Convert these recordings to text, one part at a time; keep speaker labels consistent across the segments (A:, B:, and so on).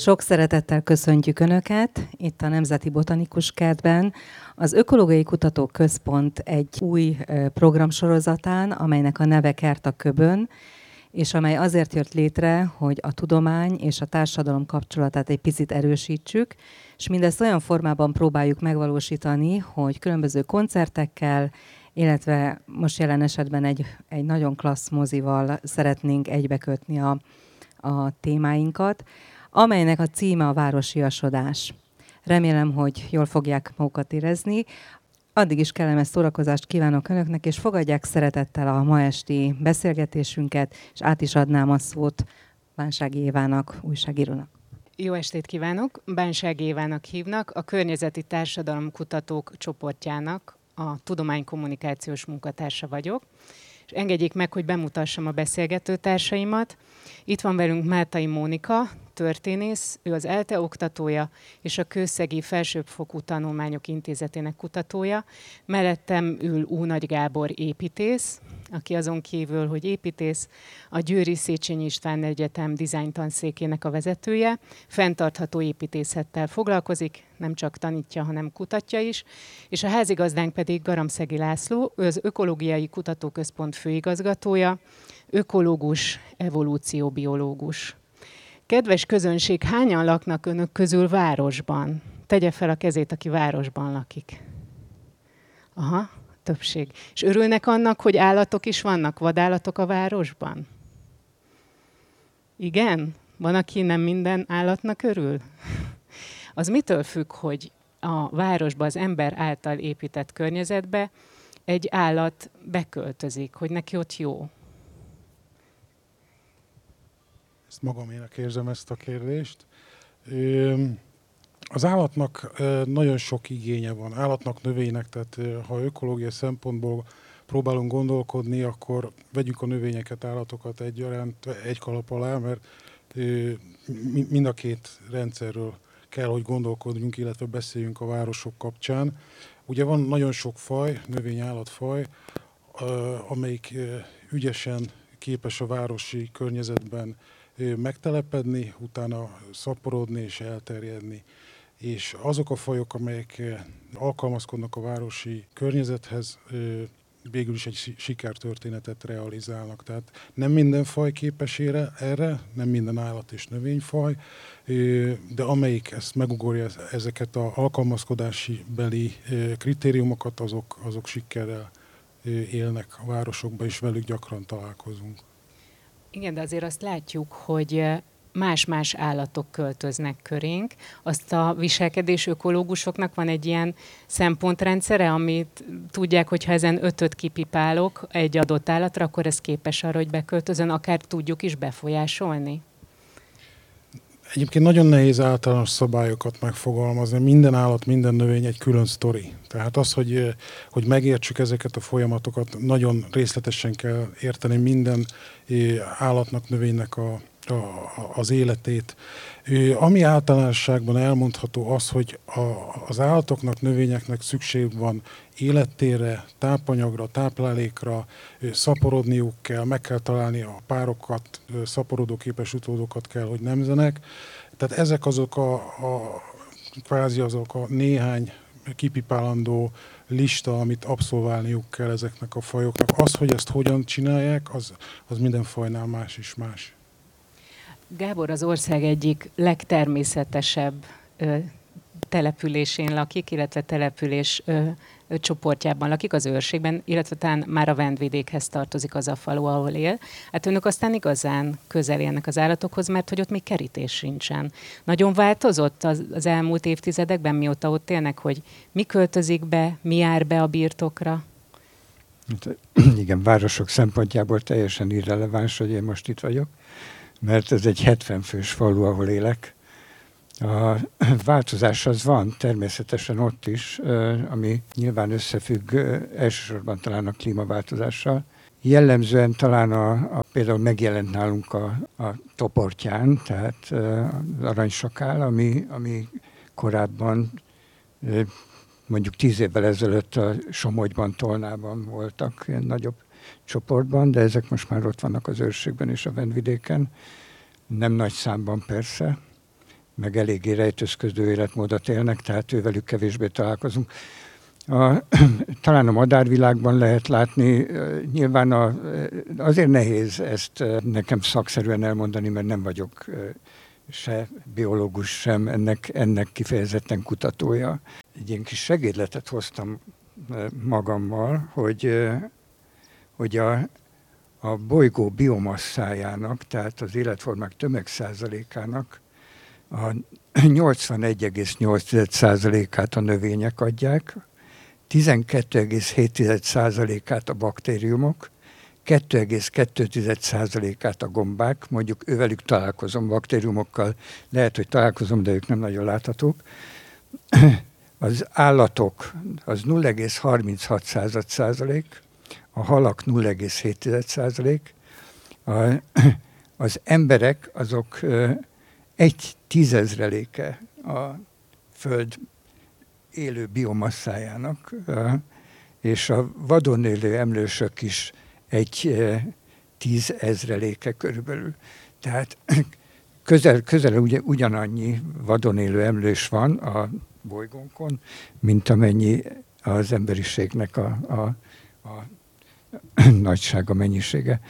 A: Sok szeretettel köszöntjük Önöket itt a Nemzeti Botanikus Kertben. Az Ökológiai Kutatók Központ egy új programsorozatán, amelynek a neve Kert a Köbön, és amely azért jött létre, hogy a tudomány és a társadalom kapcsolatát egy picit erősítsük, és mindezt olyan formában próbáljuk megvalósítani, hogy különböző koncertekkel, illetve most jelen esetben egy, egy nagyon klassz mozival szeretnénk egybekötni a, a témáinkat amelynek a címe a városiasodás. Remélem, hogy jól fogják magukat érezni. Addig is kellemes szórakozást kívánok Önöknek, és fogadják szeretettel a ma esti beszélgetésünket, és át is adnám a szót Bánsági Évának, újságírónak.
B: Jó estét kívánok! Bánsági Évának hívnak, a Környezeti Társadalomkutatók csoportjának a tudománykommunikációs munkatársa vagyok és engedjék meg, hogy bemutassam a beszélgető társaimat. Itt van velünk Mátai Mónika, történész, ő az ELTE oktatója és a Kőszegi Felsőbbfokú Tanulmányok Intézetének kutatója. Mellettem ül Únagy Gábor építész, aki azon kívül, hogy építész, a Győri Széchenyi István Egyetem dizájn tanszékének a vezetője, fenntartható építészettel foglalkozik, nem csak tanítja, hanem kutatja is, és a házigazdánk pedig Garamszegi László, ő az Ökológiai Kutatóközpont főigazgatója, ökológus, evolúcióbiológus. Kedves közönség, hányan laknak önök közül városban? Tegye fel a kezét, aki városban lakik. Aha, többség. És örülnek annak, hogy állatok is vannak, vadállatok a városban? Igen? Van, aki nem minden állatnak örül? Az mitől függ, hogy a városba, az ember által épített környezetbe egy állat beköltözik, hogy neki ott jó?
C: Ezt magamének érzem ezt a kérdést. Az állatnak nagyon sok igénye van. Állatnak, növénynek, tehát ha ökológiai szempontból próbálunk gondolkodni, akkor vegyük a növényeket, állatokat egyaránt egy kalap alá, mert mind a két rendszerről kell, hogy gondolkodjunk, illetve beszéljünk a városok kapcsán. Ugye van nagyon sok faj, növény-állatfaj, amelyik ügyesen képes a városi környezetben megtelepedni, utána szaporodni és elterjedni. És azok a fajok, amelyek alkalmazkodnak a városi környezethez, végül is egy sikertörténetet realizálnak. Tehát nem minden faj képes erre, nem minden állat és növényfaj, de amelyik ezt megugorja ezeket a alkalmazkodási beli kritériumokat, azok, azok sikerrel élnek a városokban, és velük gyakran találkozunk.
B: Igen, de azért azt látjuk, hogy más-más állatok költöznek körénk. Azt a viselkedés ökológusoknak van egy ilyen szempontrendszere, amit tudják, hogy ha ezen ötöt kipipálok egy adott állatra, akkor ez képes arra, hogy beköltözön, akár tudjuk is befolyásolni?
C: Egyébként nagyon nehéz általános szabályokat megfogalmazni. Minden állat, minden növény egy külön sztori. Tehát az, hogy, hogy megértsük ezeket a folyamatokat, nagyon részletesen kell érteni minden állatnak, növénynek a, az életét. Ami általánosságban elmondható az, hogy a, az állatoknak, növényeknek szükség van élettére, tápanyagra, táplálékra, szaporodniuk kell, meg kell találni a párokat, szaporodóképes utódokat kell, hogy nemzenek. Tehát ezek azok a, a kvázi azok a néhány kipipálandó lista, amit abszolválniuk kell ezeknek a fajoknak. Az, hogy ezt hogyan csinálják, az, az minden fajnál más is más.
B: Gábor az ország egyik legtermészetesebb ö, településén lakik, illetve település ö, ö, csoportjában lakik, az őrségben, illetve talán már a Vendvidékhez tartozik az a falu, ahol él. Hát önök aztán igazán közel élnek az állatokhoz, mert hogy ott még kerítés sincsen. Nagyon változott az, az elmúlt évtizedekben, mióta ott élnek, hogy mi költözik be, mi jár be a birtokra?
D: Hát, igen, városok szempontjából teljesen irreleváns, hogy én most itt vagyok mert ez egy 70 fős falu, ahol élek. A változás az van természetesen ott is, ami nyilván összefügg elsősorban talán a klímaváltozással. Jellemzően talán a, a például megjelent nálunk a, a toportján, tehát az aranysakál, ami, ami korábban mondjuk tíz évvel ezelőtt a Somogyban, Tolnában voltak ilyen nagyobb csoportban, de ezek most már ott vannak az őrségben és a Vendvidéken. Nem nagy számban persze, meg eléggé rejtőzködő életmódot élnek, tehát ővelük kevésbé találkozunk. A, talán a madárvilágban lehet látni, nyilván a, azért nehéz ezt nekem szakszerűen elmondani, mert nem vagyok se biológus, sem ennek, ennek kifejezetten kutatója. Egy ilyen kis segédletet hoztam magammal, hogy, hogy a, a bolygó biomasszájának, tehát az életformák tömegszázalékának a 81,8%-át a növények adják, 12,7%-át a baktériumok, 2,2%-át a gombák, mondjuk ővelük találkozom baktériumokkal, lehet, hogy találkozom, de ők nem nagyon láthatók. Az állatok az 0,36 százalék, a halak 0,7 százalék, az emberek azok egy tízezreléke a Föld élő biomasszájának, és a vadon élő emlősök is egy tízezreléke körülbelül. Tehát közel, közel ugye, ugyanannyi vadon élő emlős van a bolygónkon, mint amennyi az emberiségnek a, a, a nagysága, mennyisége.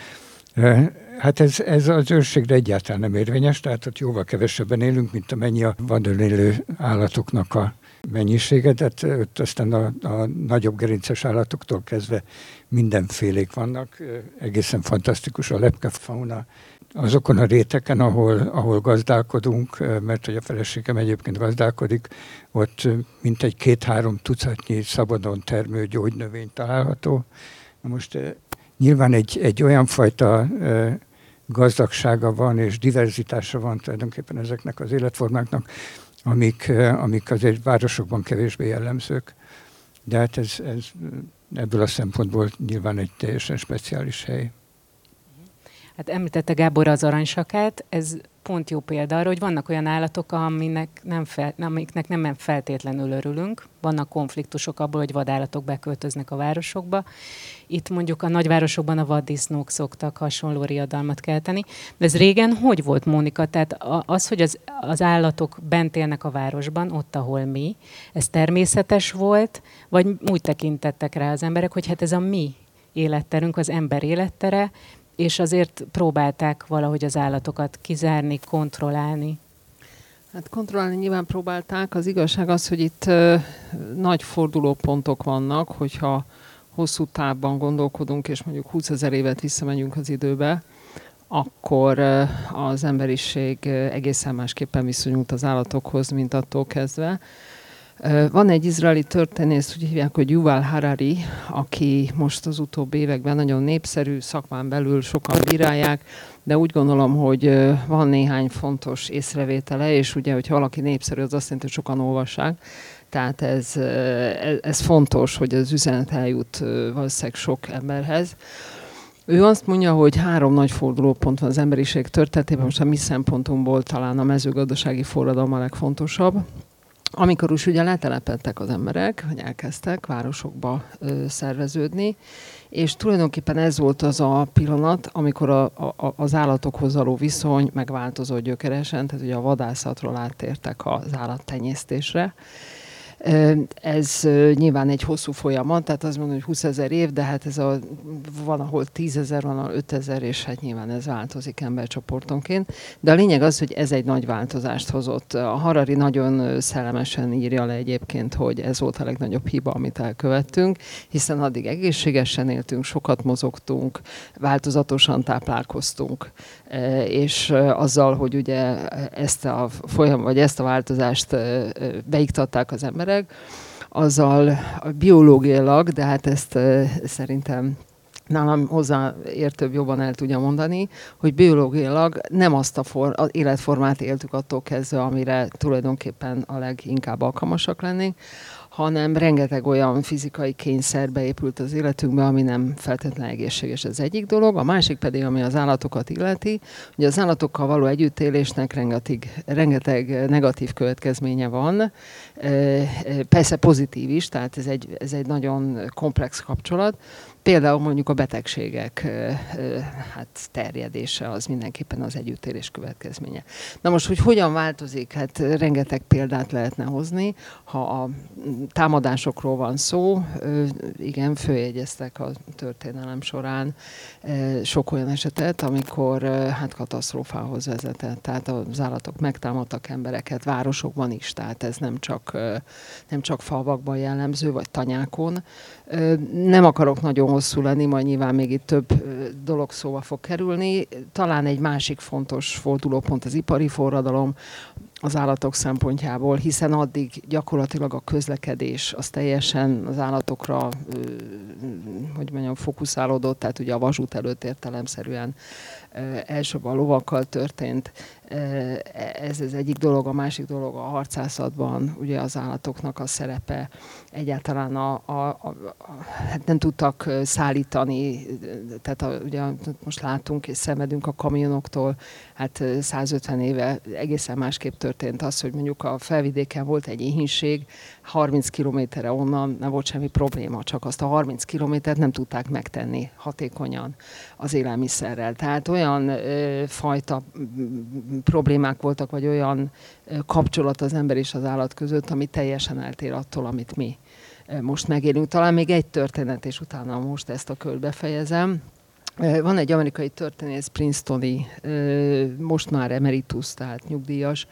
D: Hát ez, ez az őrségre egyáltalán nem érvényes, tehát ott jóval kevesebben élünk, mint amennyi a vadon élő állatoknak a mennyisége, tehát ott aztán a, a nagyobb gerinces állatoktól kezdve mindenfélék vannak, egészen fantasztikus a lepkefauna. Azokon a réteken, ahol, ahol gazdálkodunk, mert hogy a feleségem egyébként gazdálkodik, ott mintegy két-három tucatnyi szabadon termő gyógynövény található. Most nyilván egy, egy olyan fajta gazdagsága van és diverzitása van tulajdonképpen ezeknek az életformáknak, amik, amik azért városokban kevésbé jellemzők. De hát ez, ez ebből a szempontból nyilván egy teljesen speciális hely.
B: Hát említette Gábor az aranysakát, ez pont jó példa arra, hogy vannak olyan állatok, aminek nem fel, amiknek nem feltétlenül örülünk. Vannak konfliktusok abból, hogy vadállatok beköltöznek a városokba. Itt mondjuk a nagyvárosokban a vaddisznók szoktak hasonló riadalmat kelteni. De ez régen hogy volt, Mónika? Tehát az, hogy az, az állatok bent élnek a városban, ott, ahol mi, ez természetes volt, vagy úgy tekintettek rá az emberek, hogy hát ez a mi életterünk, az ember élettere, és azért próbálták valahogy az állatokat kizárni, kontrollálni.
E: Hát kontrollálni nyilván próbálták. Az igazság az, hogy itt ö, nagy fordulópontok vannak, hogyha hosszú távban gondolkodunk, és mondjuk 20 ezer évet visszamegyünk az időbe, akkor ö, az emberiség egészen másképpen viszonyult az állatokhoz, mint attól kezdve. Van egy izraeli történész, úgy hívják, hogy Yuval Harari, aki most az utóbbi években nagyon népszerű, szakmán belül sokan bírálják, de úgy gondolom, hogy van néhány fontos észrevétele, és ugye, hogyha valaki népszerű, az azt jelenti, hogy sokan olvassák. Tehát ez, ez fontos, hogy az üzenet eljut valószínűleg sok emberhez. Ő azt mondja, hogy három nagy fordulópont van az emberiség történetében, most a mi szempontunkból talán a mezőgazdasági forradalom a legfontosabb amikor is ugye letelepedtek az emberek, hogy elkezdtek városokba ö, szerveződni, és tulajdonképpen ez volt az a pillanat, amikor a, a, az állatokhoz való viszony megváltozott gyökeresen, tehát ugye a vadászatról áttértek az állattenyésztésre, ez nyilván egy hosszú folyamat, tehát azt mondom, hogy 20 ezer év, de hát ez a, van, ahol 10 ezer, van, ahol 5 ezer, és hát nyilván ez változik embercsoportonként. De a lényeg az, hogy ez egy nagy változást hozott. A Harari nagyon szellemesen írja le egyébként, hogy ez volt a legnagyobb hiba, amit elkövettünk, hiszen addig egészségesen éltünk, sokat mozogtunk, változatosan táplálkoztunk, és azzal, hogy ugye ezt a folyam, vagy ezt a változást beiktatták az emberek, emberek, azzal biológiailag, de hát ezt szerintem nálam hozzáértőbb jobban el tudja mondani, hogy biológiailag nem azt a for, az életformát éltük attól kezdve, amire tulajdonképpen a leginkább alkalmasak lennénk, hanem rengeteg olyan fizikai kényszer beépült az életünkbe, ami nem feltétlenül egészséges az egyik dolog. A másik pedig, ami az állatokat illeti, hogy az állatokkal való együttélésnek rengeteg, rengeteg negatív következménye van, persze pozitív is, tehát ez egy, ez egy nagyon komplex kapcsolat, Például mondjuk a betegségek hát terjedése az mindenképpen az együttélés következménye. Na most, hogy hogyan változik, hát rengeteg példát lehetne hozni. Ha a támadásokról van szó, igen, följegyeztek a történelem során sok olyan esetet, amikor hát katasztrófához vezetett. Tehát az állatok megtámadtak embereket városokban is, tehát ez nem csak, nem csak falvakban jellemző, vagy tanyákon. Nem akarok nagyon hosszú lenni, majd nyilván még itt több dolog szóba fog kerülni. Talán egy másik fontos fordulópont az ipari forradalom, az állatok szempontjából, hiszen addig gyakorlatilag a közlekedés az teljesen az állatokra, hogy mondjam, fókuszálódott, tehát ugye a vasút előtt értelemszerűen elsőbb a lovakkal történt. Ez az egyik dolog, a másik dolog a harcászatban, ugye az állatoknak a szerepe. Egyáltalán a, a, a, hát nem tudtak szállítani, tehát a, ugye most látunk és szenvedünk a kamionoktól, hát 150 éve egészen másképp történt az, hogy mondjuk a felvidéken volt egy éhínség, 30 kilométerre onnan nem volt semmi probléma, csak azt a 30 kilométert nem tudták megtenni hatékonyan az élelmiszerrel. Tehát olyan ö, fajta problémák voltak, vagy olyan kapcsolat az ember és az állat között, ami teljesen eltér attól, amit mi most megélünk. Talán még egy történet, és utána most ezt a kört befejezem. Van egy amerikai történész, Princetoni, most már emeritus, tehát nyugdíjas,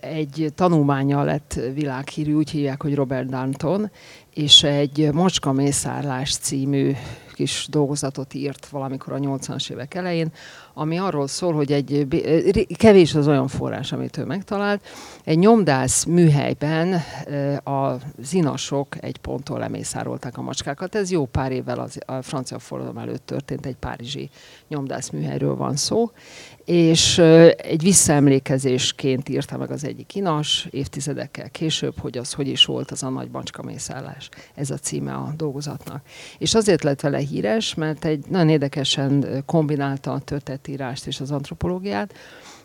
E: egy tanulmánya lett világhírű, úgy hívják, hogy Robert Danton, és egy Macska mészárlás című kis dolgozatot írt valamikor a 80-as évek elején, ami arról szól, hogy egy kevés az olyan forrás, amit ő megtalált. Egy nyomdász műhelyben a zinasok egy ponttól lemészárolták a macskákat. Ez jó pár évvel az, a francia forradalom előtt történt, egy párizsi nyomdász műhelyről van szó, és egy visszaemlékezésként írta meg az egyik inas évtizedekkel később, hogy az hogy is volt az a nagy mészállás. Ez a címe a dolgozatnak. És azért lett vele híres, mert egy nagyon érdekesen kombinálta a történetírást és az antropológiát,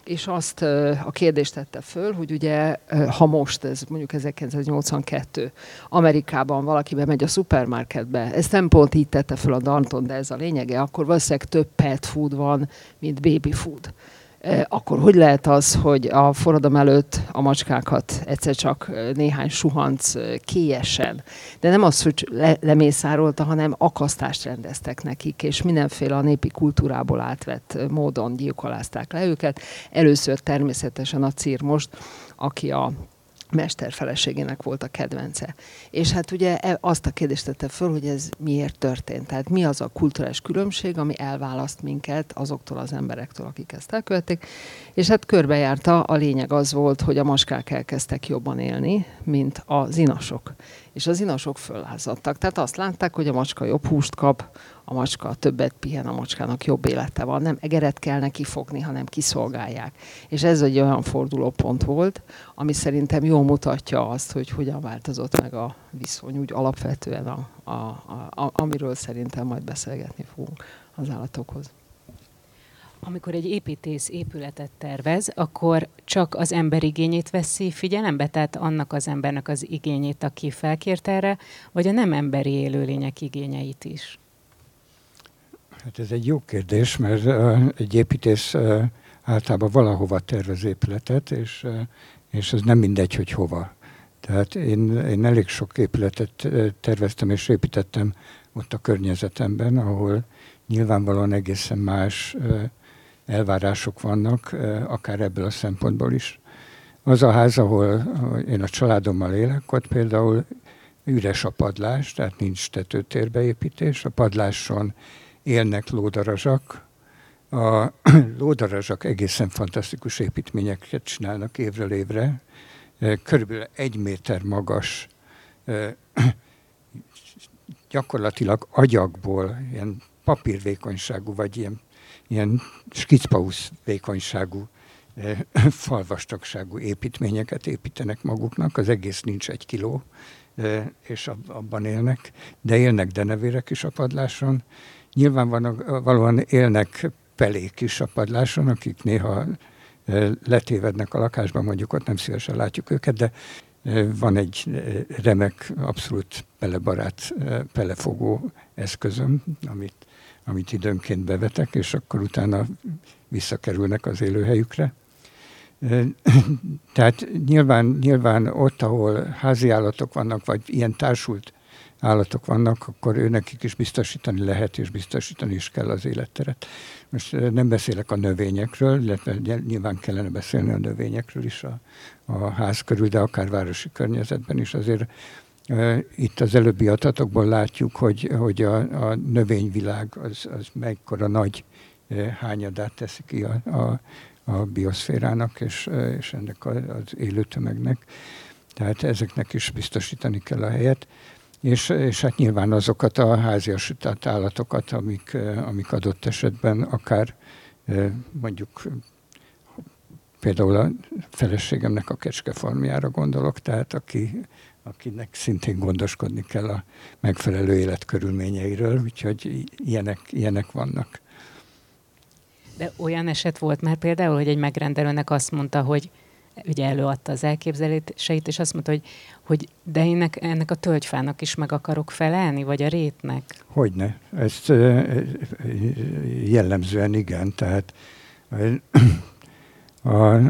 E: és azt a kérdést tette föl, hogy ugye, ha most, ez mondjuk 1982, Amerikában valaki bemegy a szupermarketbe, ezt nem pont így tette föl a Danton, de ez a lényege, akkor valószínűleg több pet food van, mint baby food akkor hogy lehet az, hogy a forradalom előtt a macskákat egyszer csak néhány suhanc kélyesen, de nem az, hogy le, lemészárolta, hanem akasztást rendeztek nekik, és mindenféle a népi kultúrából átvett módon gyilkolázták le őket. Először természetesen a cír most, aki a mester feleségének volt a kedvence. És hát ugye e, azt a kérdést tette föl, hogy ez miért történt. Tehát mi az a kulturális különbség, ami elválaszt minket azoktól az emberektől, akik ezt elkövették. És hát körbejárta, a lényeg az volt, hogy a maskák elkezdtek jobban élni, mint az inasok. És az inasok föllázadtak. Tehát azt látták, hogy a macska jobb húst kap, a macska többet pihen, a macskának jobb élete van. Nem egeret kell neki fogni, hanem kiszolgálják. És ez egy olyan fordulópont volt, ami szerintem jól mutatja azt, hogy hogyan változott meg a viszony úgy alapvetően, a, a, a, amiről szerintem majd beszélgetni fogunk az állatokhoz.
B: Amikor egy építész épületet tervez, akkor csak az ember igényét veszi figyelembe, tehát annak az embernek az igényét, aki felkért erre, vagy a nem emberi élőlények igényeit is?
D: Hát ez egy jó kérdés, mert egy építész általában valahova tervez épületet, és, és ez nem mindegy, hogy hova. Tehát én, én elég sok épületet terveztem és építettem ott a környezetemben, ahol nyilvánvalóan egészen más elvárások vannak, akár ebből a szempontból is. Az a ház, ahol én a családommal élek, ott például üres a padlás, tehát nincs tetőtérbeépítés. A padláson élnek lódarazsak. A lódarazsak egészen fantasztikus építményeket csinálnak évről évre. Körülbelül egy méter magas, gyakorlatilag agyagból, ilyen papírvékonyságú, vagy ilyen, ilyen skicpausz vékonyságú falvastagságú építményeket építenek maguknak, az egész nincs egy kiló, és abban élnek, de élnek denevérek is a padláson. Nyilvánvalóan élnek pelék is a padláson, akik néha letévednek a lakásban, mondjuk ott nem szívesen látjuk őket, de van egy remek, abszolút pelebarát, pelefogó eszközöm, amit, amit időnként bevetek, és akkor utána visszakerülnek az élőhelyükre. Tehát nyilván, nyilván ott, ahol házi állatok vannak, vagy ilyen társult állatok vannak, akkor ő nekik is biztosítani lehet, és biztosítani is kell az életteret. Most nem beszélek a növényekről, illetve nyilván kellene beszélni a növényekről is a, a ház körül, de akár városi környezetben is azért itt az előbbi adatokból látjuk, hogy, hogy a, a növényvilág az, az mekkora nagy hányadát teszi ki a, a, a bioszférának és, és ennek az élő tömegnek. Tehát ezeknek is biztosítani kell a helyet. És, és hát nyilván azokat a háziasított állatokat, amik, amik adott esetben akár mondjuk például a feleségemnek a kecskefarmjára gondolok, tehát aki, akinek szintén gondoskodni kell a megfelelő életkörülményeiről, úgyhogy ilyenek, ilyenek vannak.
B: De olyan eset volt már például, hogy egy megrendelőnek azt mondta, hogy ugye előadta az elképzeléseit, és azt mondta, hogy, hogy de én ennek a tölgyfának is meg akarok felelni, vagy a rétnek?
D: Hogyne. Ezt jellemzően igen. Tehát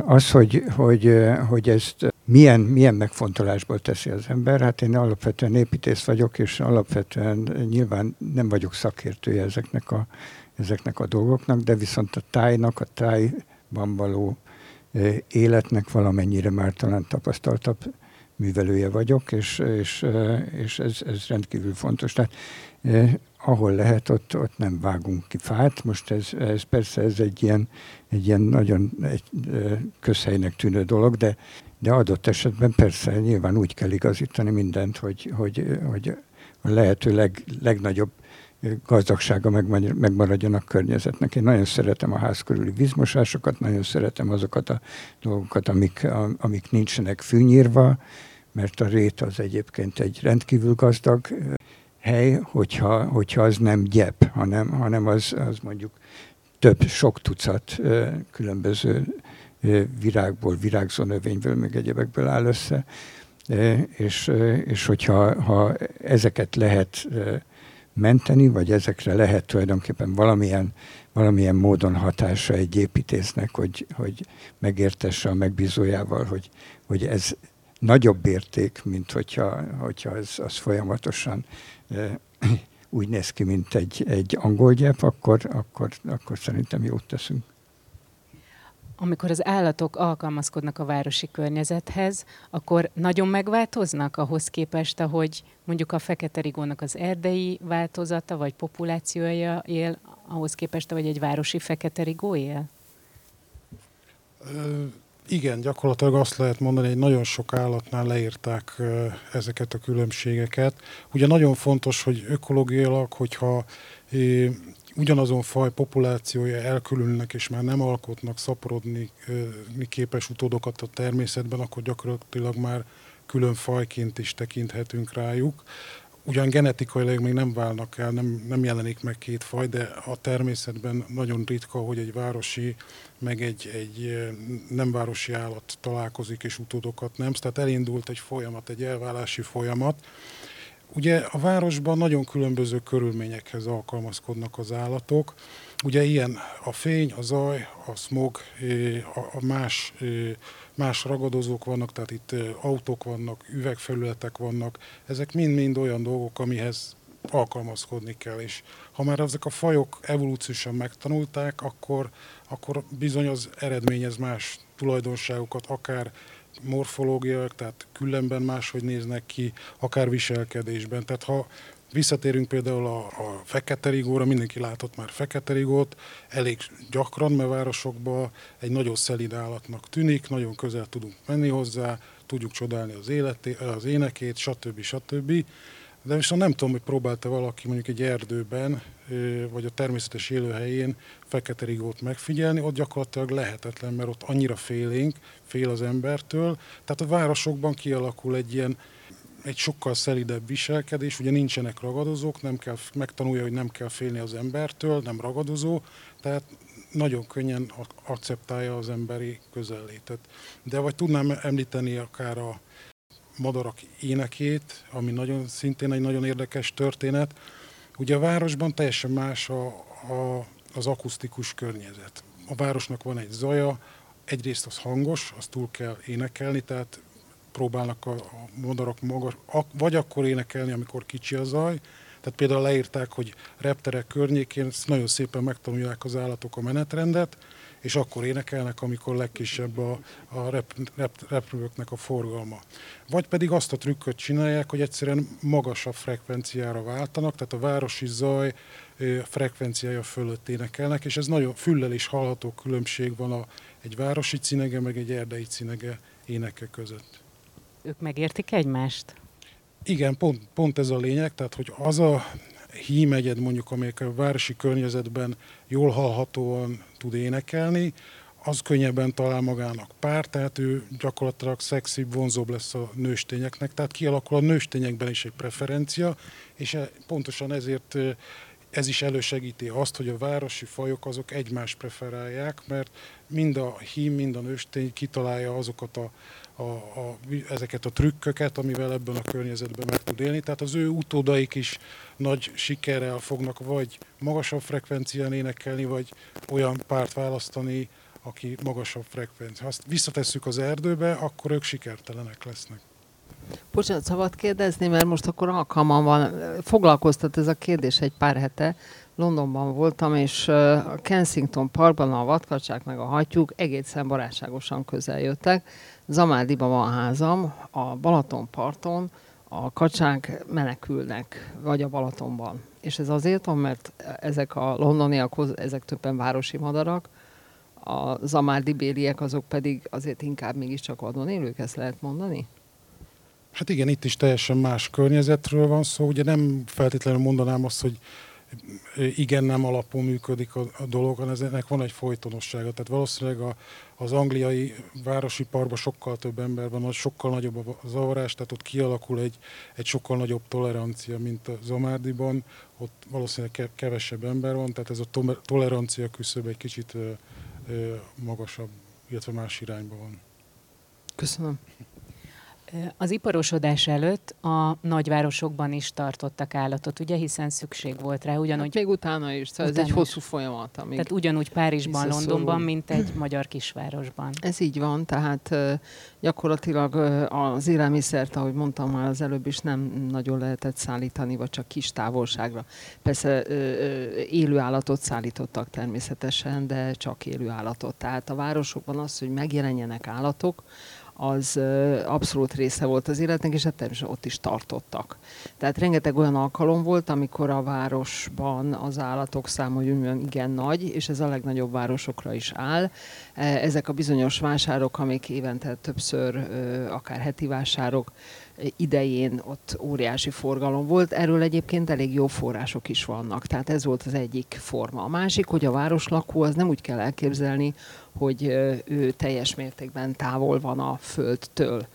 D: az, hogy, hogy, hogy ezt milyen, milyen megfontolásból teszi az ember, hát én alapvetően építész vagyok, és alapvetően nyilván nem vagyok szakértője ezeknek a, ezeknek a dolgoknak, de viszont a tájnak, a tájban való életnek valamennyire már talán tapasztaltabb művelője vagyok, és, és, és ez, ez rendkívül fontos. Tehát eh, ahol lehet, ott, ott nem vágunk ki fát. Most ez, ez persze ez egy ilyen, egy ilyen nagyon egy, közhelynek tűnő dolog, de, de adott esetben persze nyilván úgy kell igazítani mindent, hogy, hogy, hogy a lehető leg, legnagyobb gazdagsága megmaradjon a környezetnek. Én nagyon szeretem a ház körüli vízmosásokat, nagyon szeretem azokat a dolgokat, amik, amik nincsenek fűnyírva, mert a rét az egyébként egy rendkívül gazdag hely, hogyha, hogyha az nem gyep, hanem, hanem az, az mondjuk több, sok tucat különböző virágból, virágzó növényből, meg egyebekből áll össze, és, és hogyha ha ezeket lehet menteni, vagy ezekre lehet tulajdonképpen valamilyen, valamilyen módon hatása egy építésznek, hogy, hogy megértesse a megbízójával, hogy, hogy ez nagyobb érték, mint hogyha, hogyha az, az folyamatosan úgy néz ki, mint egy, egy angol gyep, akkor, akkor, akkor szerintem jót teszünk.
B: Amikor az állatok alkalmazkodnak a városi környezethez, akkor nagyon megváltoznak ahhoz képest, ahogy mondjuk a fekete rigónak az erdei változata vagy populációja él, ahhoz képest, hogy egy városi fekete rigó él?
C: Igen, gyakorlatilag azt lehet mondani, hogy nagyon sok állatnál leírták ezeket a különbségeket. Ugye nagyon fontos, hogy ökológiailag, hogyha ugyanazon faj populációja elkülönülnek, és már nem alkotnak szaporodni képes utódokat a természetben, akkor gyakorlatilag már külön fajként is tekinthetünk rájuk. Ugyan genetikailag még nem válnak el, nem, nem jelenik meg két faj, de a természetben nagyon ritka, hogy egy városi, meg egy, egy nem városi állat találkozik és utódokat nem. Tehát elindult egy folyamat, egy elválási folyamat. Ugye a városban nagyon különböző körülményekhez alkalmazkodnak az állatok. Ugye ilyen a fény, a zaj, a smog, a más más ragadozók vannak, tehát itt autók vannak, üvegfelületek vannak, ezek mind-mind olyan dolgok, amihez alkalmazkodni kell, és ha már ezek a fajok evolúciósan megtanulták, akkor, akkor bizony az eredményez más tulajdonságokat, akár morfológiák, tehát különben máshogy néznek ki, akár viselkedésben. Tehát ha Visszatérünk például a, a fekete rigóra, mindenki látott már fekete rigót, elég gyakran, mert városokban egy nagyon szelid állatnak tűnik, nagyon közel tudunk menni hozzá, tudjuk csodálni az, életé, az énekét, stb. stb. De viszont nem tudom, hogy próbálta valaki mondjuk egy erdőben, vagy a természetes élőhelyén fekete rigót megfigyelni, ott gyakorlatilag lehetetlen, mert ott annyira félénk, fél az embertől. Tehát a városokban kialakul egy ilyen egy sokkal szelidebb viselkedés, ugye nincsenek ragadozók, nem kell, megtanulja, hogy nem kell félni az embertől, nem ragadozó, tehát nagyon könnyen akceptálja az emberi közellétet. De vagy tudnám említeni akár a madarak énekét, ami nagyon, szintén egy nagyon érdekes történet. Ugye a városban teljesen más a, a, az akusztikus környezet. A városnak van egy zaja, egyrészt az hangos, azt túl kell énekelni, tehát próbálnak a, a madarak magas, vagy akkor énekelni, amikor kicsi a zaj, tehát például leírták, hogy repterek környékén nagyon szépen megtanulják az állatok a menetrendet, és akkor énekelnek, amikor legkisebb a, a rep, rep, repülőknek a forgalma. Vagy pedig azt a trükköt csinálják, hogy egyszerűen magasabb frekvenciára váltanak, tehát a városi zaj frekvenciája fölött énekelnek, és ez nagyon füllel is hallható különbség van a, egy városi cinege, meg egy erdei cinege éneke között.
B: Ők megértik egymást?
C: Igen, pont, pont ez a lényeg, tehát hogy az a hímegyed mondjuk, amelyik a városi környezetben jól hallhatóan tud énekelni, az könnyebben talál magának pár, tehát ő gyakorlatilag szexibb, vonzóbb lesz a nőstényeknek, tehát kialakul a nőstényekben is egy preferencia, és e, pontosan ezért ez is elősegíti azt, hogy a városi fajok azok egymást preferálják, mert mind a hím, mind a nőstény kitalálja azokat a a, a, ezeket a trükköket, amivel ebben a környezetben meg tud élni. Tehát az ő utódaik is nagy sikerrel fognak vagy magasabb frekvencián énekelni, vagy olyan párt választani, aki magasabb frekvencia. Ha azt visszatesszük az erdőbe, akkor ők sikertelenek lesznek.
E: Bocsánat, szabad kérdezni, mert most akkor alkalmam van. Foglalkoztat ez a kérdés egy pár hete. Londonban voltam, és a Kensington Parkban a vadkacsák meg a hattyúk egészen barátságosan közel jöttek. Zamádiban van házam, a Balatonparton a kacsák menekülnek, vagy a Balatonban. És ez azért van, mert ezek a londoniak, ezek többen városi madarak, a zamárdi béliek azok pedig azért inkább mégiscsak vadon élők, ezt lehet mondani?
C: Hát igen, itt is teljesen más környezetről van szó. Ugye nem feltétlenül mondanám azt, hogy igen-nem alapon működik a, a dolog, hanem ennek van egy folytonossága. Tehát valószínűleg a, az angliai városi parkban sokkal több ember van, sokkal nagyobb a zavarás, tehát ott kialakul egy, egy sokkal nagyobb tolerancia, mint a Zamárdiban. Ott valószínűleg kevesebb ember van, tehát ez a tolerancia küszöb egy kicsit magasabb, illetve más irányba van.
E: Köszönöm.
B: Az iparosodás előtt a nagyvárosokban is tartottak állatot, ugye, hiszen szükség volt rá. Ugyanúgy,
E: hát még utána is, szóval utána ez egy hosszú folyamat.
B: Amíg tehát ugyanúgy Párizsban, Londonban, mint egy magyar kisvárosban.
E: Ez így van, tehát gyakorlatilag az élelmiszert, ahogy mondtam már az előbb is, nem nagyon lehetett szállítani, vagy csak kis távolságra. Persze élő állatot szállítottak természetesen, de csak élő állatot. Tehát a városokban az, hogy megjelenjenek állatok, az abszolút része volt az életnek, és hát természetesen ott is tartottak. Tehát rengeteg olyan alkalom volt, amikor a városban az állatok száma igen nagy, és ez a legnagyobb városokra is áll. E, ezek a bizonyos vásárok, amik évente többször, akár heti vásárok, idején ott óriási forgalom volt. Erről egyébként elég jó források is vannak. Tehát ez volt az egyik forma. A másik, hogy a városlakó az nem úgy kell elképzelni, hogy ő teljes mértékben távol van a földtől.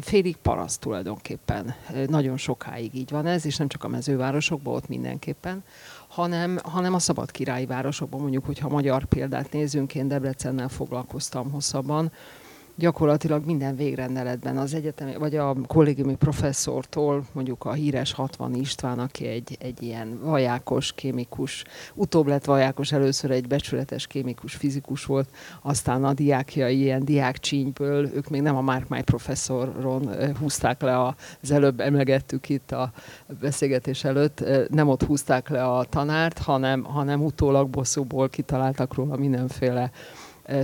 E: Félig paraszt tulajdonképpen. Nagyon sokáig így van ez, és nem csak a mezővárosokban, ott mindenképpen hanem, hanem a szabad királyi városokban, mondjuk, hogyha magyar példát nézünk, én Debrecennel foglalkoztam hosszabban, gyakorlatilag minden végrendeletben az egyetem, vagy a kollégiumi professzortól, mondjuk a híres 60 István, aki egy, egy ilyen vajákos kémikus, utóbb lett vajákos, először egy becsületes kémikus fizikus volt, aztán a diákjai ilyen diákcsínyből, ők még nem a Mark My professzoron húzták le, az előbb emlegettük itt a beszélgetés előtt, nem ott húzták le a tanárt, hanem, hanem utólag bosszúból kitaláltak róla mindenféle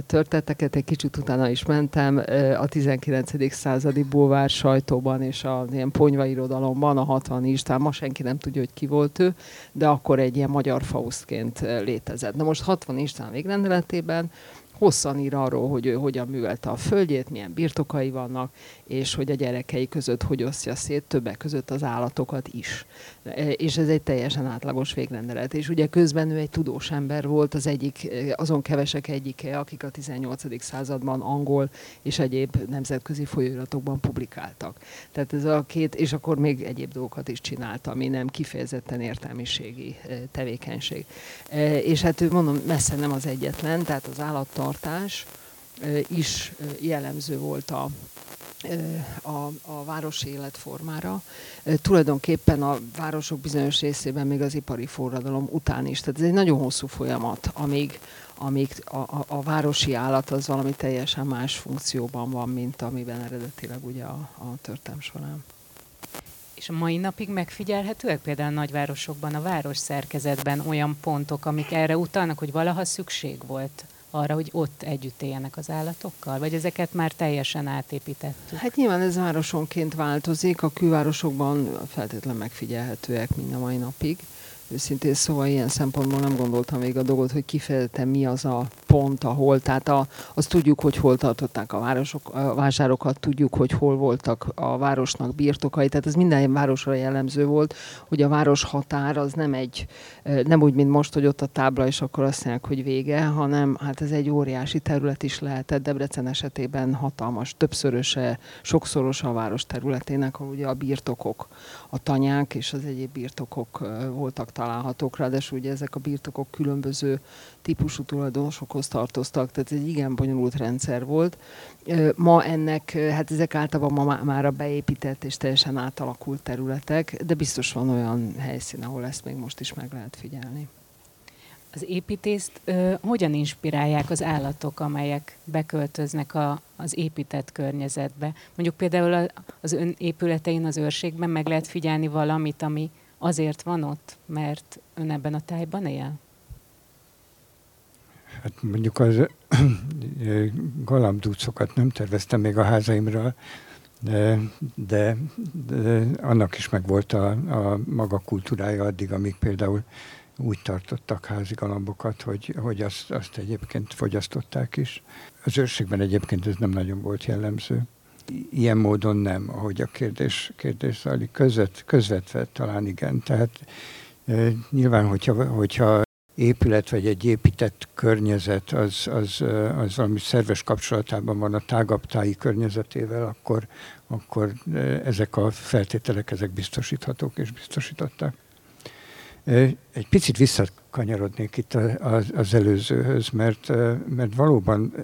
E: történeteket, egy kicsit utána is mentem a 19. századi bulvár sajtóban és a ilyen ponyva irodalomban, a 60 István, ma senki nem tudja, hogy ki volt ő, de akkor egy ilyen magyar Faustként létezett. Na most 60 István végrendeletében hosszan ír arról, hogy ő hogyan művelte a földjét, milyen birtokai vannak, és hogy a gyerekei között hogy osztja szét, többek között az állatokat is. E, és ez egy teljesen átlagos végrendelet. És ugye közben ő egy tudós ember volt, az egyik, azon kevesek egyike, akik a 18. században angol és egyéb nemzetközi folyóiratokban publikáltak. Tehát ez a két, és akkor még egyéb dolgokat is csinált, ami nem kifejezetten értelmiségi e, tevékenység. E, és hát ő mondom, messze nem az egyetlen, tehát az állattartás is jellemző volt a, a, a városi életformára. Tulajdonképpen a városok bizonyos részében még az ipari forradalom után is. Tehát ez egy nagyon hosszú folyamat, amíg, amíg a, a, a városi állat az valami teljesen más funkcióban van, mint amiben eredetileg ugye a, a történelm során.
B: És a mai napig megfigyelhetőek például a nagyvárosokban, a város szerkezetben olyan pontok, amik erre utalnak, hogy valaha szükség volt arra, hogy ott együtt éljenek az állatokkal? Vagy ezeket már teljesen átépítettük?
E: Hát nyilván ez városonként változik, a külvárosokban feltétlenül megfigyelhetőek mind a mai napig őszintén szóval ilyen szempontból nem gondoltam még a dolgot, hogy kifejezetten mi az a pont, ahol, tehát a, azt tudjuk, hogy hol tartották a, városok, a vásárokat, tudjuk, hogy hol voltak a városnak birtokai, tehát ez minden városra jellemző volt, hogy a város határ az nem egy, nem úgy, mint most, hogy ott a tábla, és akkor azt mondják, hogy vége, hanem hát ez egy óriási terület is lehetett, Debrecen esetében hatalmas, többszöröse, sokszoros a város területének, ahol ugye a birtokok, a tanyák és az egyéb birtokok voltak találhatók, ráadásul ugye ezek a birtokok különböző típusú tulajdonosokhoz tartoztak, tehát egy igen bonyolult rendszer volt. Ma ennek, hát ezek általában ma már a beépített és teljesen átalakult területek, de biztos van olyan helyszín, ahol ezt még most is meg lehet figyelni.
B: Az építést ö, hogyan inspirálják az állatok, amelyek beköltöznek a, az épített környezetbe? Mondjuk például az ön épületein, az őrségben meg lehet figyelni valamit, ami azért van ott, mert ön ebben a tájban él?
D: Hát mondjuk az galambdúcokat nem terveztem még a házaimra, de, de, de annak is meg volt a, a maga kultúrája addig, amíg például úgy tartottak házi galambokat, hogy, hogy azt, azt egyébként fogyasztották is. Az őrségben egyébként ez nem nagyon volt jellemző. Ilyen módon nem, ahogy a kérdés, kérdés zajlik. Közvet, közvetve talán igen. Tehát e, nyilván, hogyha, hogyha épület vagy egy épített környezet az, az, az valami szerves kapcsolatában van a tágabb táji környezetével, akkor, akkor ezek a feltételek ezek biztosíthatók és biztosították. Egy picit visszakanyarodnék itt az, előzőhöz, mert, mert valóban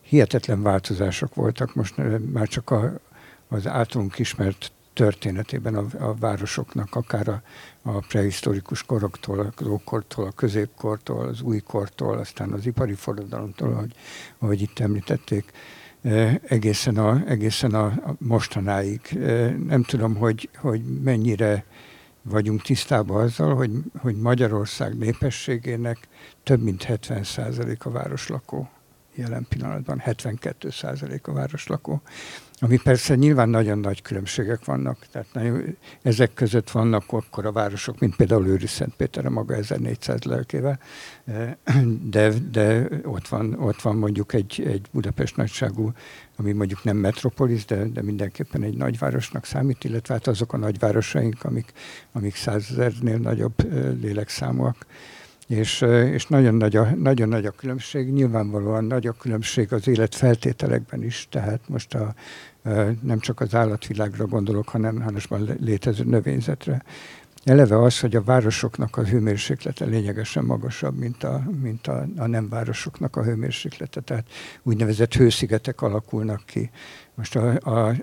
D: hihetetlen változások voltak most már csak az általunk ismert történetében a, a városoknak, akár a, a prehisztorikus koroktól, a ókortól, a középkortól, az újkortól, aztán az ipari forradalomtól, ahogy, ahogy itt említették, egészen a, egészen a, mostanáig. Nem tudom, hogy, hogy mennyire vagyunk tisztában azzal, hogy, hogy Magyarország népességének több mint 70% a városlakó jelen pillanatban, 72 a városlakó. Ami persze nyilván nagyon nagy különbségek vannak, tehát nagyon, ezek között vannak akkor a városok, mint például Őri Szentpéter a maga 1400 lelkével, de, de ott, van, ott van mondjuk egy, egy Budapest nagyságú, ami mondjuk nem metropolis, de, de mindenképpen egy nagyvárosnak számít, illetve hát azok a nagyvárosaink, amik, amik százezernél nagyobb lélekszámúak. És, és nagyon, nagy a, nagyon nagy a különbség, nyilvánvalóan nagy a különbség az élet feltételekben is, tehát most a, nem csak az állatvilágra gondolok, hanem hanem létező növényzetre. Eleve az, hogy a városoknak a hőmérséklete lényegesen magasabb, mint a, mint a, a nem városoknak a hőmérséklete. Tehát úgynevezett hőszigetek alakulnak ki. Most a, a,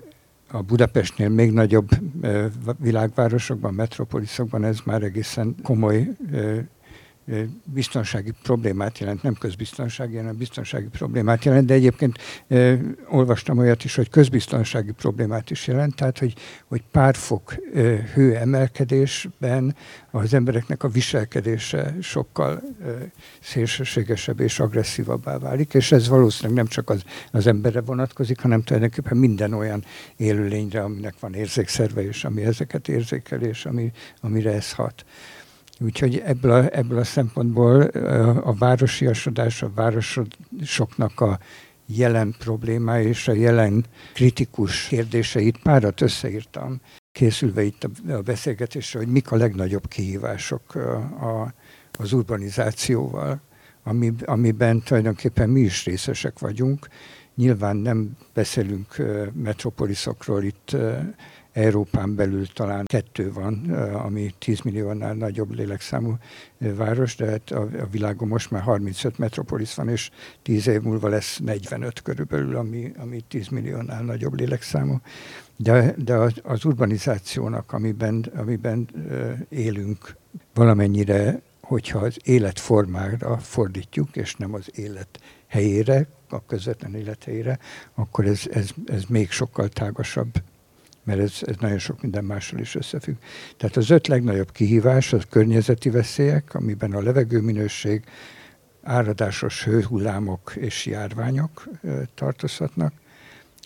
D: a Budapestnél még nagyobb világvárosokban, metropoliszokban ez már egészen komoly biztonsági problémát jelent, nem közbiztonsági, hanem biztonsági problémát jelent, de egyébként e, olvastam olyat is, hogy közbiztonsági problémát is jelent, tehát hogy, hogy pár fok e, hőemelkedésben az embereknek a viselkedése sokkal e, szélsőségesebb és agresszívabbá válik, és ez valószínűleg nem csak az, az emberre vonatkozik, hanem tulajdonképpen minden olyan élőlényre, aminek van érzékszerve, és ami ezeket érzékel, és ami, amire ez hat. Úgyhogy ebből a, ebből a szempontból a városiasodás, a városoknak a jelen problémái és a jelen kritikus kérdéseit párat összeírtam, készülve itt a beszélgetésre, hogy mik a legnagyobb kihívások a, az urbanizációval, ami, amiben tulajdonképpen mi is részesek vagyunk. Nyilván nem beszélünk metropoliszokról itt Európán belül talán kettő van, ami 10 milliónál nagyobb lélekszámú város, de hát a, világon most már 35 metropolis van, és 10 év múlva lesz 45 körülbelül, ami, ami 10 milliónál nagyobb lélekszámú. De, de az urbanizációnak, amiben, amiben élünk, valamennyire, hogyha az életformára fordítjuk, és nem az élet helyére, a közvetlen élethelyére, akkor ez, ez, ez még sokkal tágasabb mert ez, ez nagyon sok minden mással is összefügg. Tehát az öt legnagyobb kihívás az környezeti veszélyek, amiben a levegőminőség, áradásos hőhullámok és járványok tartozhatnak.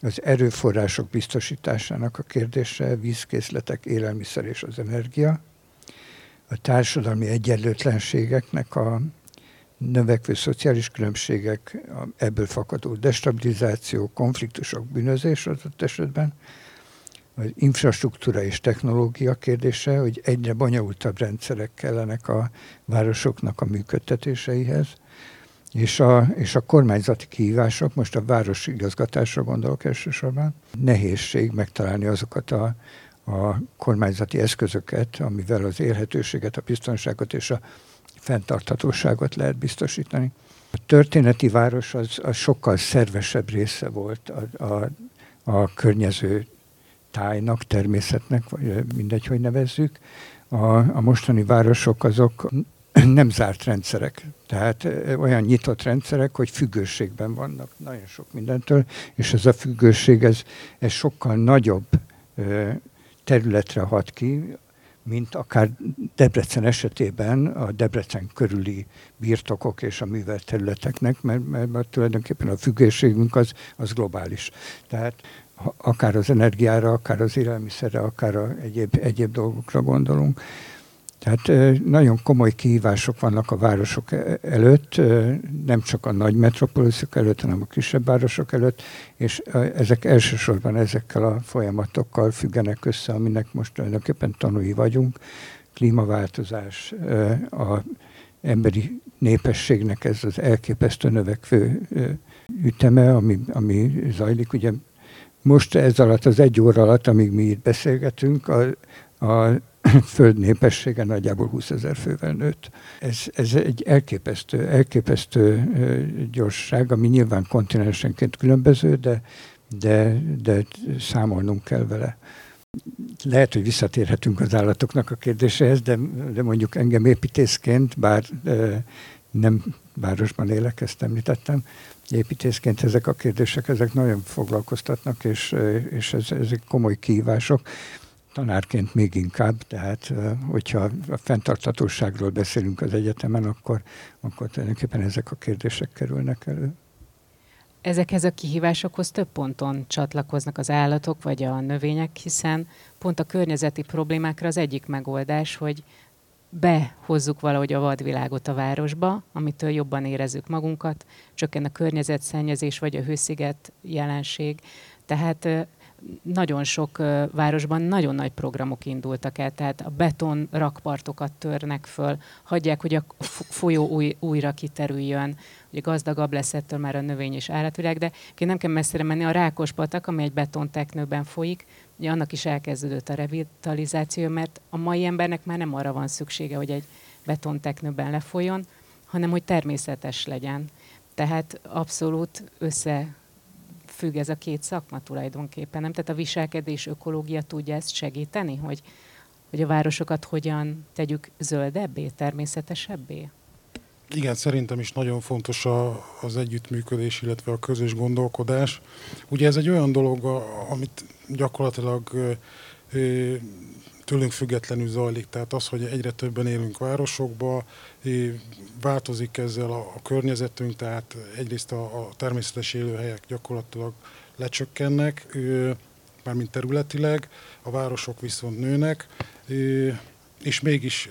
D: Az erőforrások biztosításának a kérdése, vízkészletek, élelmiszer és az energia. A társadalmi egyenlőtlenségeknek a növekvő szociális különbségek, ebből fakadó destabilizáció, konfliktusok, bűnözés adott esetben, az infrastruktúra és technológia kérdése, hogy egyre bonyolultabb rendszerek kellenek a városoknak a működtetéseihez, és a, és a kormányzati kihívások, most a városi igazgatásra gondolok elsősorban, nehézség megtalálni azokat a, a kormányzati eszközöket, amivel az élhetőséget, a biztonságot és a fenntarthatóságot lehet biztosítani. A történeti város az, az sokkal szervesebb része volt a, a, a környező tájnak, természetnek, vagy mindegy, hogy nevezzük. A, a mostani városok azok nem zárt rendszerek, tehát olyan nyitott rendszerek, hogy függőségben vannak nagyon sok mindentől, és ez a függőség, ez, ez sokkal nagyobb területre hat ki, mint akár Debrecen esetében a Debrecen körüli birtokok és a művelt területeknek, mert, mert, mert tulajdonképpen a függőségünk az, az globális. Tehát akár az energiára, akár az élelmiszerre, akár a egyéb, egyéb dolgokra gondolunk. Tehát nagyon komoly kihívások vannak a városok e, előtt, nem csak a nagy metropoliszok előtt, hanem a kisebb városok előtt, és ezek elsősorban ezekkel a folyamatokkal függenek össze, aminek most tulajdonképpen tanúi vagyunk. Klímaváltozás, a emberi népességnek ez az elképesztő növekvő üteme, ami, ami zajlik. Ugye most ez alatt, az egy óra alatt, amíg mi itt beszélgetünk, a, a föld népessége nagyjából 20 ezer fővel nőtt. Ez, ez egy elképesztő, elképesztő gyorsság, ami nyilván kontinensenként különböző, de, de, de számolnunk kell vele. Lehet, hogy visszatérhetünk az állatoknak a kérdéséhez, de, de mondjuk engem építészként, bár nem városban élek, ezt említettem, építészként ezek a kérdések, ezek nagyon foglalkoztatnak, és, és ez, ezek komoly kihívások. Tanárként még inkább, tehát hogyha a fenntarthatóságról beszélünk az egyetemen, akkor, akkor tulajdonképpen ezek a kérdések kerülnek elő.
B: Ezekhez a kihívásokhoz több ponton csatlakoznak az állatok vagy a növények, hiszen pont a környezeti problémákra az egyik megoldás, hogy behozzuk valahogy a vadvilágot a városba, amitől jobban érezzük magunkat, csökken a környezetszennyezés vagy a hősziget jelenség. Tehát nagyon sok városban nagyon nagy programok indultak el, tehát a beton rakpartokat törnek föl, hagyják, hogy a folyó új, újra kiterüljön, hogy gazdagabb lesz ettől már a növény és állatvilág, de nem kell messzire menni, a Rákospatak, ami egy betonteknőben folyik, ugye annak is elkezdődött a revitalizáció, mert a mai embernek már nem arra van szüksége, hogy egy betonteknőben lefolyjon, hanem hogy természetes legyen. Tehát abszolút összefügg ez a két szakma tulajdonképpen, nem? Tehát a viselkedés ökológia tudja ezt segíteni, hogy, hogy a városokat hogyan tegyük zöldebbé, természetesebbé?
C: Igen, szerintem is nagyon fontos a, az együttműködés, illetve a közös gondolkodás. Ugye ez egy olyan dolog, amit gyakorlatilag tőlünk függetlenül zajlik, tehát az, hogy egyre többen élünk városokba, változik ezzel a, környezetünk, tehát egyrészt a természetes élőhelyek gyakorlatilag lecsökkennek, mármint területileg, a városok viszont nőnek, és mégis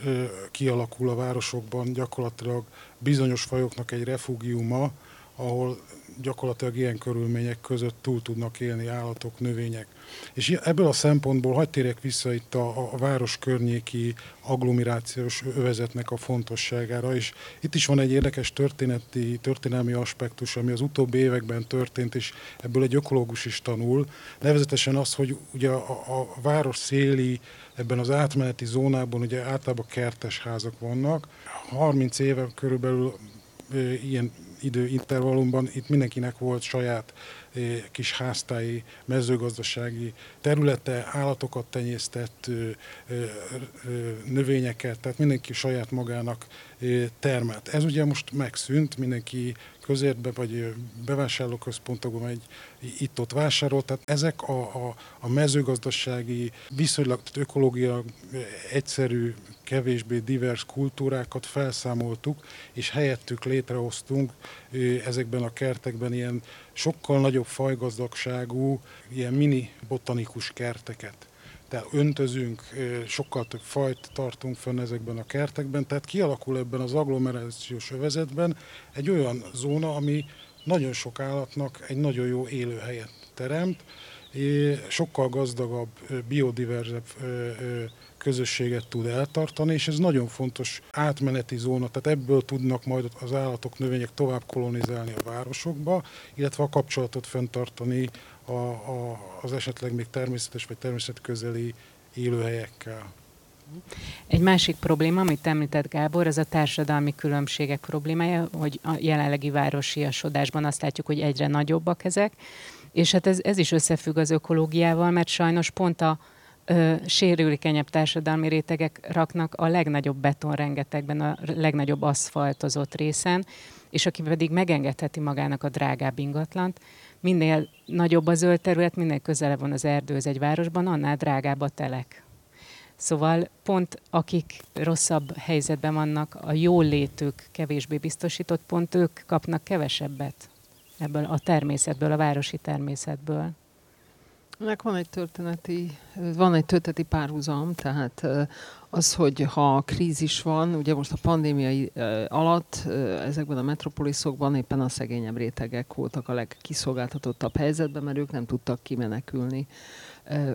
C: kialakul a városokban gyakorlatilag bizonyos fajoknak egy refugiuma, ahol gyakorlatilag ilyen körülmények között túl tudnak élni állatok, növények. És ebből a szempontból hagyd térjek vissza itt a, a város környéki agglomerációs övezetnek a fontosságára, és itt is van egy érdekes történeti, történelmi aspektus, ami az utóbbi években történt, és ebből egy ökológus is tanul, nevezetesen az, hogy ugye a, a város széli ebben az átmeneti zónában ugye általában kertes házak vannak. 30 éve körülbelül ilyen időintervallumban itt mindenkinek volt saját kis háztáji, mezőgazdasági területe, állatokat tenyésztett, növényeket, tehát mindenki saját magának termelt. Ez ugye most megszűnt, mindenki közértbe vagy bevásárlóközpontokban megy itt-ott vásárol. Tehát ezek a, a, a mezőgazdasági, viszonylag ökológia egyszerű, kevésbé divers kultúrákat felszámoltuk, és helyettük létrehoztunk ezekben a kertekben ilyen sokkal nagyobb fajgazdagságú, ilyen mini botanikus kerteket tehát öntözünk, sokkal több fajt tartunk fönn ezekben a kertekben, tehát kialakul ebben az agglomerációs övezetben egy olyan zóna, ami nagyon sok állatnak egy nagyon jó élőhelyet teremt, sokkal gazdagabb, biodiverzebb közösséget tud eltartani, és ez nagyon fontos átmeneti zóna, tehát ebből tudnak majd az állatok, növények tovább kolonizálni a városokba, illetve a kapcsolatot fenntartani a, a, az esetleg még természetes vagy természetközeli élőhelyekkel.
B: Egy másik probléma, amit említett Gábor, az a társadalmi különbségek problémája, hogy a jelenlegi városiasodásban azt látjuk, hogy egyre nagyobbak ezek, és hát ez, ez is összefügg az ökológiával, mert sajnos pont a sérülékenyebb társadalmi rétegek raknak a legnagyobb betonrengetegben, a legnagyobb aszfaltozott részen, és aki pedig megengedheti magának a drágább ingatlant, minél nagyobb a zöld terület, minél közelebb van az erdőz egy városban, annál drágább a telek. Szóval pont akik rosszabb helyzetben vannak, a jól létük kevésbé biztosított, pont ők kapnak kevesebbet ebből a természetből, a városi természetből.
E: Ennek van egy történeti, van egy történeti párhuzam, tehát az, hogy ha krízis van, ugye most a pandémia alatt ezekben a metropoliszokban éppen a szegényebb rétegek voltak a legkiszolgáltatottabb helyzetben, mert ők nem tudtak kimenekülni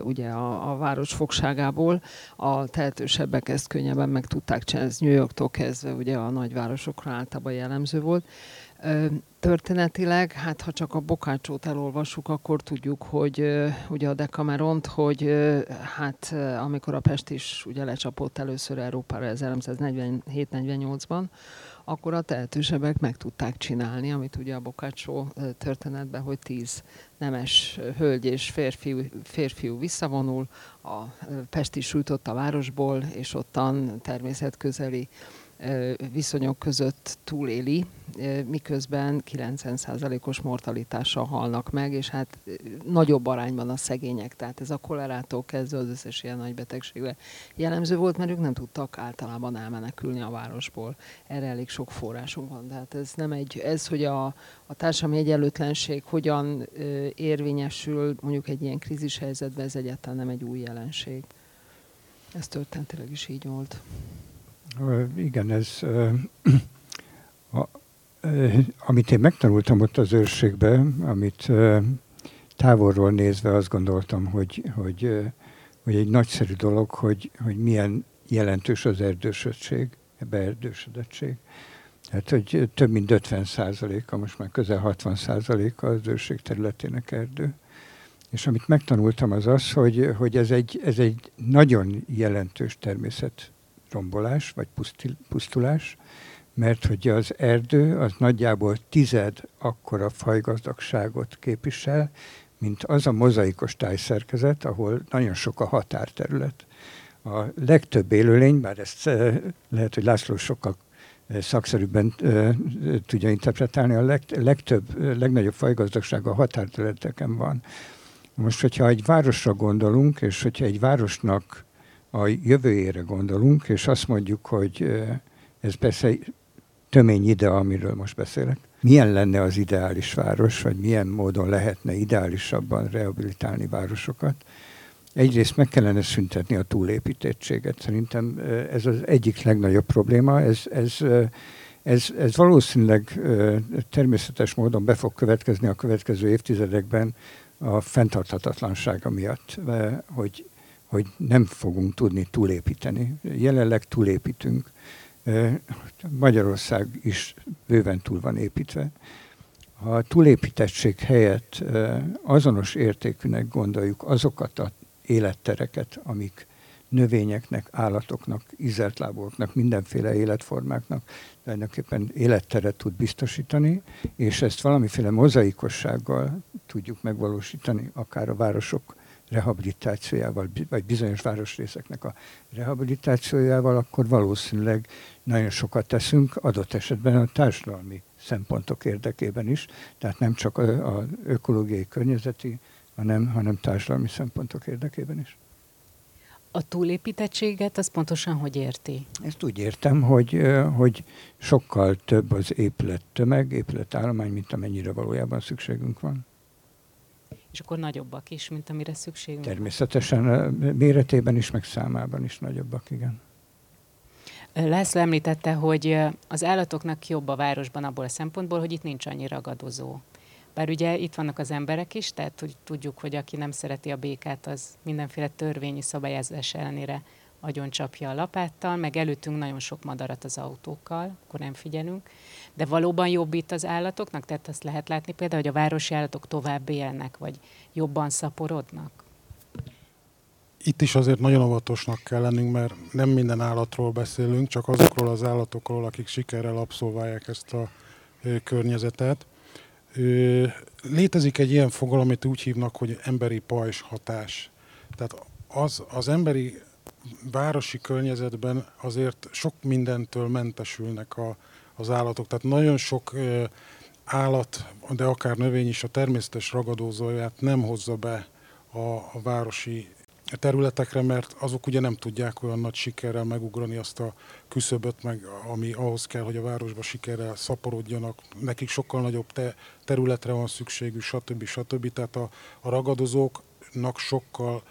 E: ugye a, a város fogságából. A tehetősebbek ezt könnyebben meg tudták csinálni, ez New Yorktól kezdve ugye a nagyvárosokra általában jellemző volt. Történetileg, hát ha csak a Bokácsót elolvassuk, akkor tudjuk, hogy ugye a Decameront, hogy hát amikor a Pest is ugye lecsapott először Európára 1947-48-ban, akkor a tehetősebbek meg tudták csinálni, amit ugye a Bokácsó történetben, hogy tíz nemes hölgy és férfiú, férfiú visszavonul, a Pesti sújtott a városból, és ottan természetközeli viszonyok között túléli, miközben 90%-os mortalitással halnak meg, és hát nagyobb arányban a szegények, tehát ez a kolerától kezdve az összes ilyen nagy betegségre jellemző volt, mert ők nem tudtak általában elmenekülni a városból. Erre elég sok forrásunk van, tehát ez nem egy, ez, hogy a, a társadalmi egyenlőtlenség hogyan érvényesül mondjuk egy ilyen krízis helyzetben, ez egyáltalán nem egy új jelenség. Ez történetileg is így volt.
D: Igen, ez a, amit én megtanultam ott az őrségben, amit távolról nézve azt gondoltam, hogy, hogy, hogy egy nagyszerű dolog, hogy, hogy milyen jelentős az erdősödtség, beerdősödettség. Tehát, hogy több mint 50 százaléka, most már közel 60 százaléka az őrség területének erdő. És amit megtanultam az az, hogy, hogy ez, egy, ez egy nagyon jelentős természet rombolás, vagy pusztulás, mert hogy az erdő az nagyjából tized akkora fajgazdagságot képvisel, mint az a mozaikos tájszerkezet, ahol nagyon sok a határterület. A legtöbb élőlény, bár ezt eh, lehet, hogy László sokkal eh, szakszerűbben eh, tudja interpretálni, a legtöbb, legnagyobb fajgazdagság a határterületeken van. Most, hogyha egy városra gondolunk, és hogyha egy városnak a jövőjére gondolunk, és azt mondjuk, hogy ez persze tömény ide, amiről most beszélek. Milyen lenne az ideális város, vagy milyen módon lehetne ideálisabban rehabilitálni városokat, egyrészt meg kellene szüntetni a túlépítettséget. Szerintem ez az egyik legnagyobb probléma. Ez, ez, ez, ez valószínűleg természetes módon be fog következni a következő évtizedekben a fenntarthatatlansága miatt, hogy, hogy nem fogunk tudni túlépíteni. Jelenleg túlépítünk. Magyarország is bőven túl van építve. A túlépítettség helyett azonos értékűnek gondoljuk azokat a élettereket, amik növényeknek, állatoknak, ízeltláboknak, mindenféle életformáknak tulajdonképpen életteret tud biztosítani, és ezt valamiféle mozaikossággal tudjuk megvalósítani, akár a városok rehabilitációjával, vagy bizonyos városrészeknek a rehabilitációjával, akkor valószínűleg nagyon sokat teszünk, adott esetben a társadalmi szempontok érdekében is, tehát nem csak az ökológiai környezeti, hanem, hanem társadalmi szempontok érdekében is.
B: A túlépítettséget az pontosan hogy érti?
D: Ezt úgy értem, hogy, hogy sokkal több az épület tömeg, épületállomány, mint amennyire valójában szükségünk van.
B: És akkor nagyobbak is, mint amire szükségünk
D: Természetesen méretében is, meg számában is nagyobbak, igen.
B: László említette, hogy az állatoknak jobb a városban abból a szempontból, hogy itt nincs annyi ragadozó. Bár ugye itt vannak az emberek is, tehát hogy tudjuk, hogy aki nem szereti a békát, az mindenféle törvényi szabályozás ellenére agyon csapja a lapáttal, meg előttünk nagyon sok madarat az autókkal, akkor nem figyelünk. De valóban jobb itt az állatoknak? Tehát azt lehet látni például, hogy a városi állatok tovább élnek, vagy jobban szaporodnak?
C: Itt is azért nagyon óvatosnak kell lennünk, mert nem minden állatról beszélünk, csak azokról az állatokról, akik sikerrel abszolválják ezt a környezetet. Létezik egy ilyen fogalom, amit úgy hívnak, hogy emberi pajzs hatás. Tehát az, az emberi városi környezetben azért sok mindentől mentesülnek a, az állatok. Tehát nagyon sok állat, de akár növény is a természetes ragadózóját nem hozza be a, a városi területekre, mert azok ugye nem tudják olyan nagy sikerrel megugrani azt a küszöböt, meg ami ahhoz kell, hogy a városba sikerrel szaporodjanak. Nekik sokkal nagyobb te, területre van szükségük, stb. stb. Tehát a, a ragadozóknak sokkal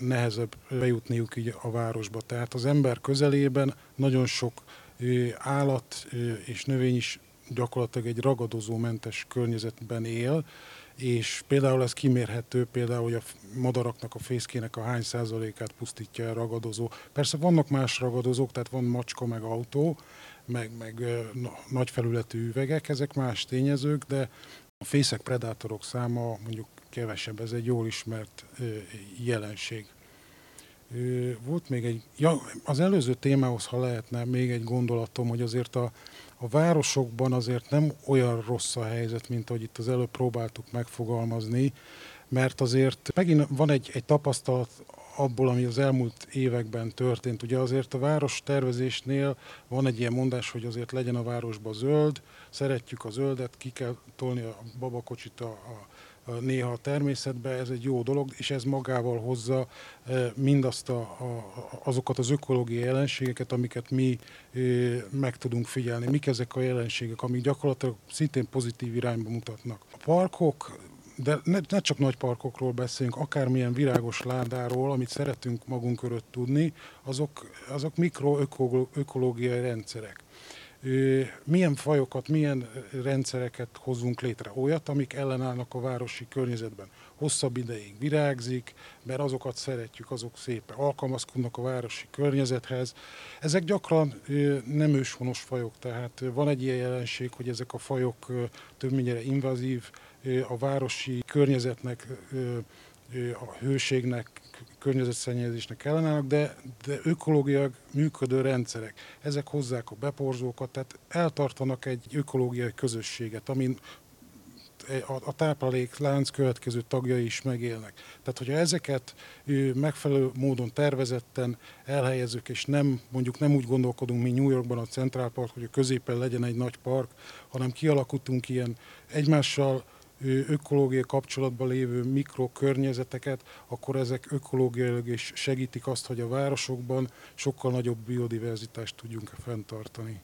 C: nehezebb bejutniuk így a városba. Tehát az ember közelében nagyon sok állat és növény is gyakorlatilag egy ragadozómentes környezetben él, és például ez kimérhető, például, hogy a madaraknak, a fészkének a hány százalékát pusztítja el ragadozó. Persze vannak más ragadozók, tehát van macska, meg autó, meg, meg na, nagy felületű üvegek, ezek más tényezők, de a fészek predátorok száma mondjuk kevesebb, ez egy jól ismert jelenség. Volt még egy, ja, az előző témához, ha lehetne, még egy gondolatom, hogy azért a, a városokban azért nem olyan rossz a helyzet, mint ahogy itt az előbb próbáltuk megfogalmazni, mert azért megint van egy, egy tapasztalat abból, ami az elmúlt években történt. Ugye azért a város tervezésnél van egy ilyen mondás, hogy azért legyen a városba zöld, szeretjük a zöldet, ki kell tolni a babakocsit a, a néha a természetbe, ez egy jó dolog, és ez magával hozza e, mindazt a, a, azokat az ökológiai jelenségeket, amiket mi e, meg tudunk figyelni. Mik ezek a jelenségek, amik gyakorlatilag szintén pozitív irányba mutatnak. A parkok, de ne, ne csak nagy parkokról beszélünk, akármilyen virágos ládáról, amit szeretünk magunk körött tudni, azok, azok mikroökológiai rendszerek milyen fajokat, milyen rendszereket hozunk létre. Olyat, amik ellenállnak a városi környezetben. Hosszabb ideig virágzik, mert azokat szeretjük, azok szépen alkalmazkodnak a városi környezethez. Ezek gyakran nem őshonos fajok, tehát van egy ilyen jelenség, hogy ezek a fajok többnyire invazív, a városi környezetnek, a hőségnek, környezetszennyezésnek ellenállnak, de, de ökológiai működő rendszerek. Ezek hozzák a beporzókat, tehát eltartanak egy ökológiai közösséget, amin a, a tápláléklánc következő tagjai is megélnek. Tehát, hogyha ezeket megfelelő módon tervezetten elhelyezzük, és nem mondjuk nem úgy gondolkodunk, mint New Yorkban a Central Park, hogy a középen legyen egy nagy park, hanem kialakítunk ilyen egymással ökológiai kapcsolatban lévő mikrokörnyezeteket, akkor ezek ökológiailag is segítik azt, hogy a városokban sokkal nagyobb biodiverzitást tudjunk fenntartani.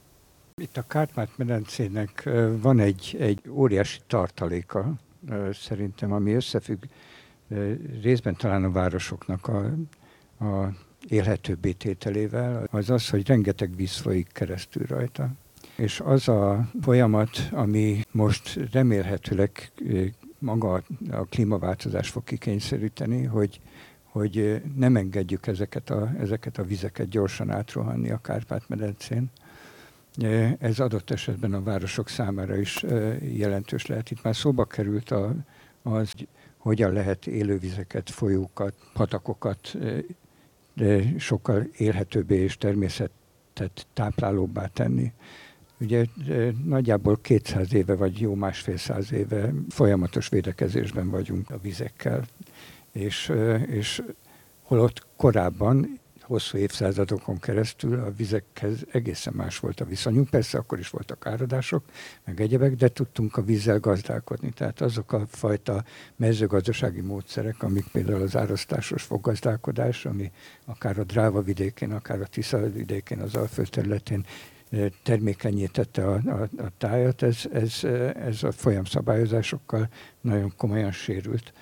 D: Itt a Kárpát-medencének van egy, egy óriási tartaléka, szerintem, ami összefügg részben talán a városoknak a, a élhetőbbé tételével, az az, hogy rengeteg víz folyik keresztül rajta. És az a folyamat, ami most remélhetőleg maga a klímaváltozás fog kikényszeríteni, hogy, hogy nem engedjük ezeket a, ezeket a vizeket gyorsan átrohanni a Kárpát-medencén. Ez adott esetben a városok számára is jelentős lehet. Itt már szóba került a, az, hogyan lehet élővizeket, folyókat, patakokat sokkal élhetőbbé és természetet táplálóbbá tenni. Ugye nagyjából 200 éve, vagy jó másfél száz éve folyamatos védekezésben vagyunk a vizekkel, és, és holott korábban hosszú évszázadokon keresztül a vizekhez egészen más volt a viszonyunk. Persze akkor is voltak áradások, meg egyebek, de tudtunk a vízzel gazdálkodni. Tehát azok a fajta mezőgazdasági módszerek, amik például az árasztásos foggazdálkodás, ami akár a Dráva vidékén, akár a Tisza vidékén, az Alföld területén termékenyítette a, a, a tájat, ez, ez, ez a folyamszabályozásokkal nagyon komolyan sérült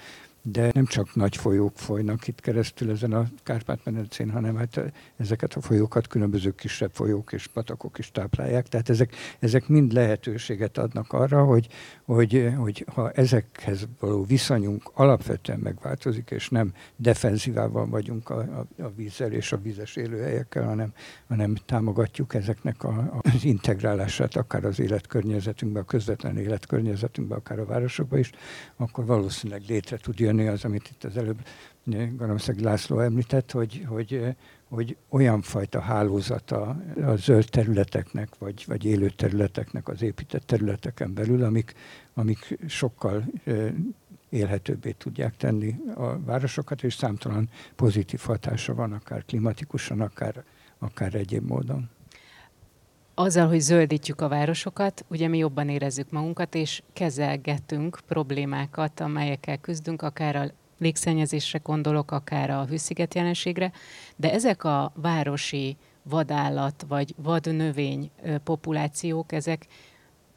D: de nem csak nagy folyók folynak itt keresztül ezen a Kárpát-medencén, hanem hát ezeket a folyókat különböző kisebb folyók és patakok is táplálják. Tehát ezek, ezek mind lehetőséget adnak arra, hogy, hogy, hogy ha ezekhez való viszonyunk alapvetően megváltozik, és nem defenzívával vagyunk a, a, a vízzel és a vízes élőhelyekkel, hanem, hanem támogatjuk ezeknek a, az integrálását akár az életkörnyezetünkbe, a közvetlen életkörnyezetünkbe, akár a városokba is, akkor valószínűleg létre tud jönni jönni az, amit itt az előbb Garamszeg László említett, hogy, hogy, hogy olyan fajta hálózata a zöld területeknek, vagy, vagy élő területeknek, az épített területeken belül, amik, amik sokkal élhetőbbé tudják tenni a városokat, és számtalan pozitív hatása van, akár klimatikusan, akár, akár egyéb módon
B: azzal, hogy zöldítjük a városokat, ugye mi jobban érezzük magunkat, és kezelgetünk problémákat, amelyekkel küzdünk, akár a légszennyezésre gondolok, akár a hűsziget jelenségre, de ezek a városi vadállat vagy vadnövény populációk, ezek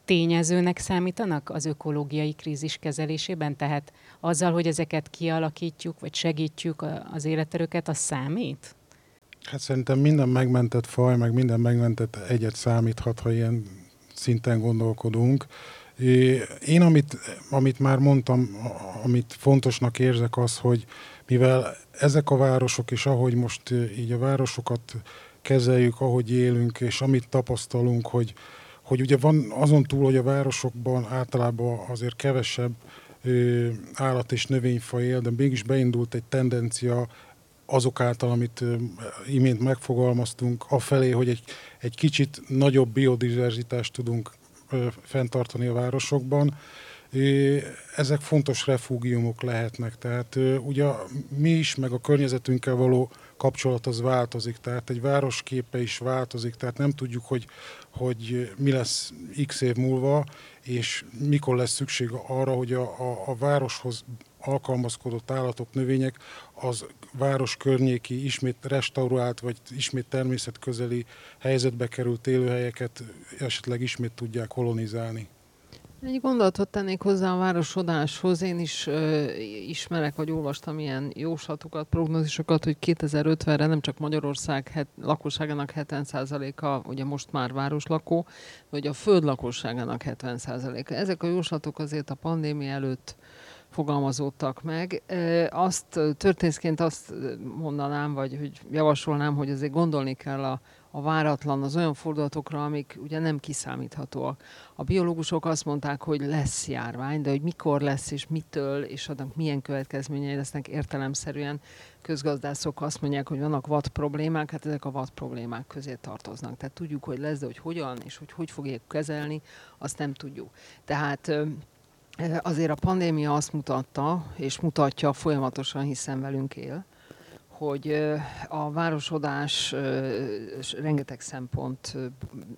B: tényezőnek számítanak az ökológiai krízis kezelésében? Tehát azzal, hogy ezeket kialakítjuk, vagy segítjük az életerőket, az számít?
C: Hát szerintem minden megmentett faj, meg minden megmentett egyet számíthat, ha ilyen szinten gondolkodunk. Én, amit, amit már mondtam, amit fontosnak érzek az, hogy mivel ezek a városok is, ahogy most így a városokat kezeljük, ahogy élünk, és amit tapasztalunk, hogy, hogy ugye van azon túl, hogy a városokban általában azért kevesebb állat és növényfaj él, de mégis beindult egy tendencia azok által, amit imént megfogalmaztunk, afelé, hogy egy, egy kicsit nagyobb biodiverzitást tudunk fenntartani a városokban. Ezek fontos refúgiumok lehetnek, tehát ugye mi is, meg a környezetünkkel való kapcsolat az változik, tehát egy város képe is változik, tehát nem tudjuk, hogy, hogy mi lesz x év múlva, és mikor lesz szükség arra, hogy a, a, a városhoz alkalmazkodott állatok, növények az város környéki ismét restaurált, vagy ismét természetközeli helyzetbe került élőhelyeket esetleg ismét tudják kolonizálni.
E: Egy gondolatot tennék hozzá a városodáshoz. Én is ö, ismerek, vagy olvastam ilyen jóslatokat, prognózisokat, hogy 2050-re nem csak Magyarország het, lakosságának 70%-a, ugye most már városlakó, vagy a föld lakosságának 70%-a. Ezek a jóslatok azért a pandémia előtt fogalmazódtak meg. Azt történészként azt mondanám, vagy hogy javasolnám, hogy azért gondolni kell a, a váratlan, az olyan fordulatokra, amik ugye nem kiszámíthatóak. A biológusok azt mondták, hogy lesz járvány, de hogy mikor lesz és mitől, és annak milyen következményei lesznek értelemszerűen közgazdászok azt mondják, hogy vannak vad problémák, hát ezek a vad problémák közé tartoznak. Tehát tudjuk, hogy lesz, de hogy hogyan és hogy hogy fogják kezelni, azt nem tudjuk. Tehát Azért a pandémia azt mutatta, és mutatja folyamatosan, hiszen velünk él, hogy a városodás rengeteg szempont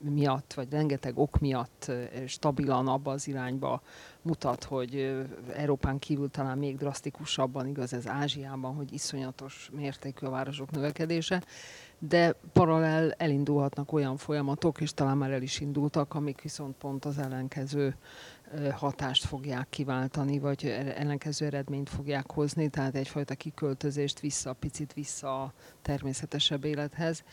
E: miatt, vagy rengeteg ok miatt stabilan abba az irányba mutat, hogy Európán kívül talán még drasztikusabban, igaz ez Ázsiában, hogy iszonyatos mértékű a városok növekedése, de paralel elindulhatnak olyan folyamatok, és talán már el is indultak, amik viszont pont az ellenkező hatást fogják kiváltani, vagy ellenkező eredményt fogják hozni, tehát egyfajta kiköltözést vissza, picit vissza a természetesebb élethez.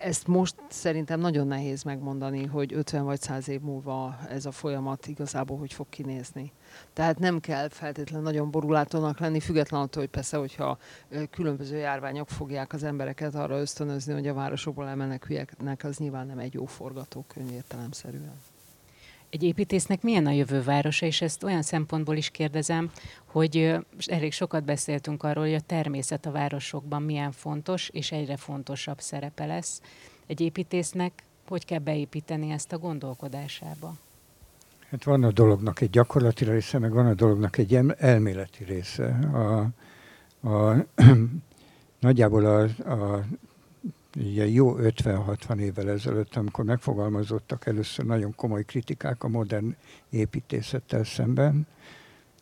E: Ezt most szerintem nagyon nehéz megmondani, hogy 50 vagy 100 év múlva ez a folyamat igazából hogy fog kinézni. Tehát nem kell feltétlenül nagyon borulátónak lenni, függetlenül attól, hogy persze, hogyha különböző járványok fogják az embereket arra ösztönözni, hogy a városokból elmeneküljenek, az nyilván nem egy jó forgatókönyv értelemszerűen.
B: Egy építésznek milyen a jövő és ezt olyan szempontból is kérdezem, hogy elég sokat beszéltünk arról, hogy a természet a városokban milyen fontos, és egyre fontosabb szerepe lesz. Egy építésznek hogy kell beépíteni ezt a gondolkodásába?
D: Hát van a dolognak egy gyakorlati része, meg van a dolognak egy elméleti része. A, a, nagyjából a, a ugye jó 50-60 évvel ezelőtt, amikor megfogalmazottak először nagyon komoly kritikák a modern építészettel szemben,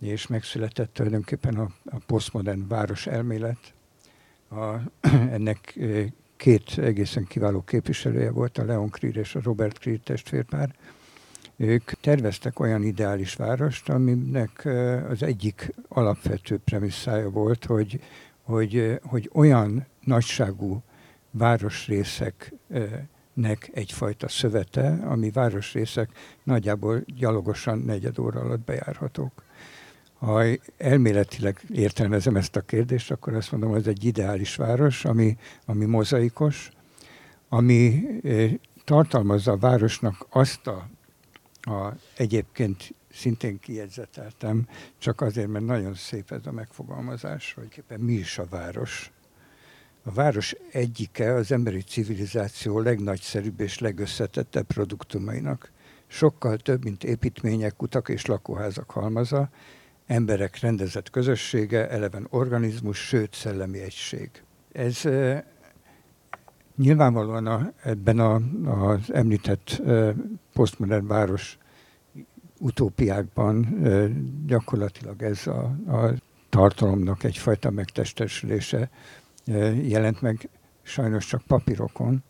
D: és megszületett tulajdonképpen a, a posztmodern város elmélet. A, ennek két egészen kiváló képviselője volt, a Leon Krier és a Robert Krier testvérpár. Ők terveztek olyan ideális várost, aminek az egyik alapvető premisszája volt, hogy, hogy, hogy olyan nagyságú városrészeknek egyfajta szövete, ami városrészek nagyjából gyalogosan negyed óra alatt bejárhatók. Ha elméletileg értelmezem ezt a kérdést, akkor azt mondom, hogy ez egy ideális város, ami, ami mozaikos, ami tartalmazza a városnak azt a, a egyébként szintén kijegyzeteltem, csak azért, mert nagyon szép ez a megfogalmazás, hogy mi is a város, a város egyike az emberi civilizáció legnagyszerűbb és legösszetettebb produktumainak. Sokkal több, mint építmények, utak és lakóházak halmaza, emberek rendezett közössége, eleven organizmus, sőt szellemi egység. Ez e, nyilvánvalóan a, ebben a, az említett e, posztmodern város utópiákban e, gyakorlatilag ez a, a tartalomnak egyfajta megtestesülése jelent meg sajnos csak papírokon.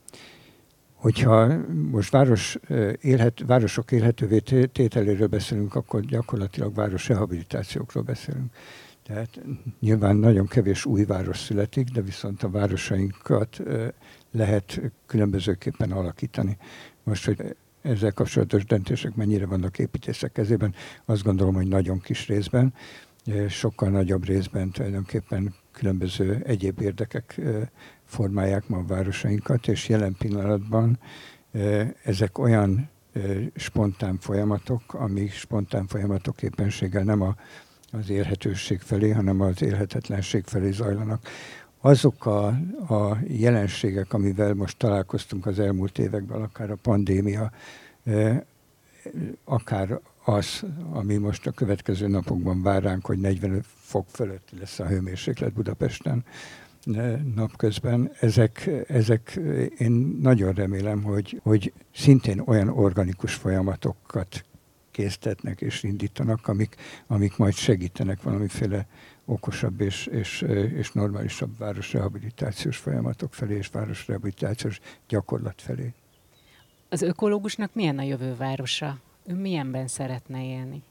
D: Hogyha most város, élhet, városok élhetővé tételéről beszélünk, akkor gyakorlatilag város rehabilitációkról beszélünk. Tehát nyilván nagyon kevés új város születik, de viszont a városainkat lehet különbözőképpen alakítani. Most, hogy ezzel kapcsolatos döntések mennyire vannak építészek kezében, azt gondolom, hogy nagyon kis részben, sokkal nagyobb részben tulajdonképpen különböző egyéb érdekek formálják ma a városainkat, és jelen pillanatban ezek olyan spontán folyamatok, ami spontán folyamatok éppenséggel nem a, az érhetőség felé, hanem az élhetetlenség felé zajlanak. Azok a, a jelenségek, amivel most találkoztunk az elmúlt években, akár a pandémia, akár az, ami most a következő napokban vár ránk, hogy 40 fok fölött lesz a hőmérséklet Budapesten napközben. Ezek, ezek én nagyon remélem, hogy, hogy szintén olyan organikus folyamatokat késztetnek és indítanak, amik, amik majd segítenek valamiféle okosabb és, és, és normálisabb városrehabilitációs folyamatok felé és városrehabilitációs gyakorlat felé.
B: Az ökológusnak milyen a jövő városa? Ő milyenben szeretne élni?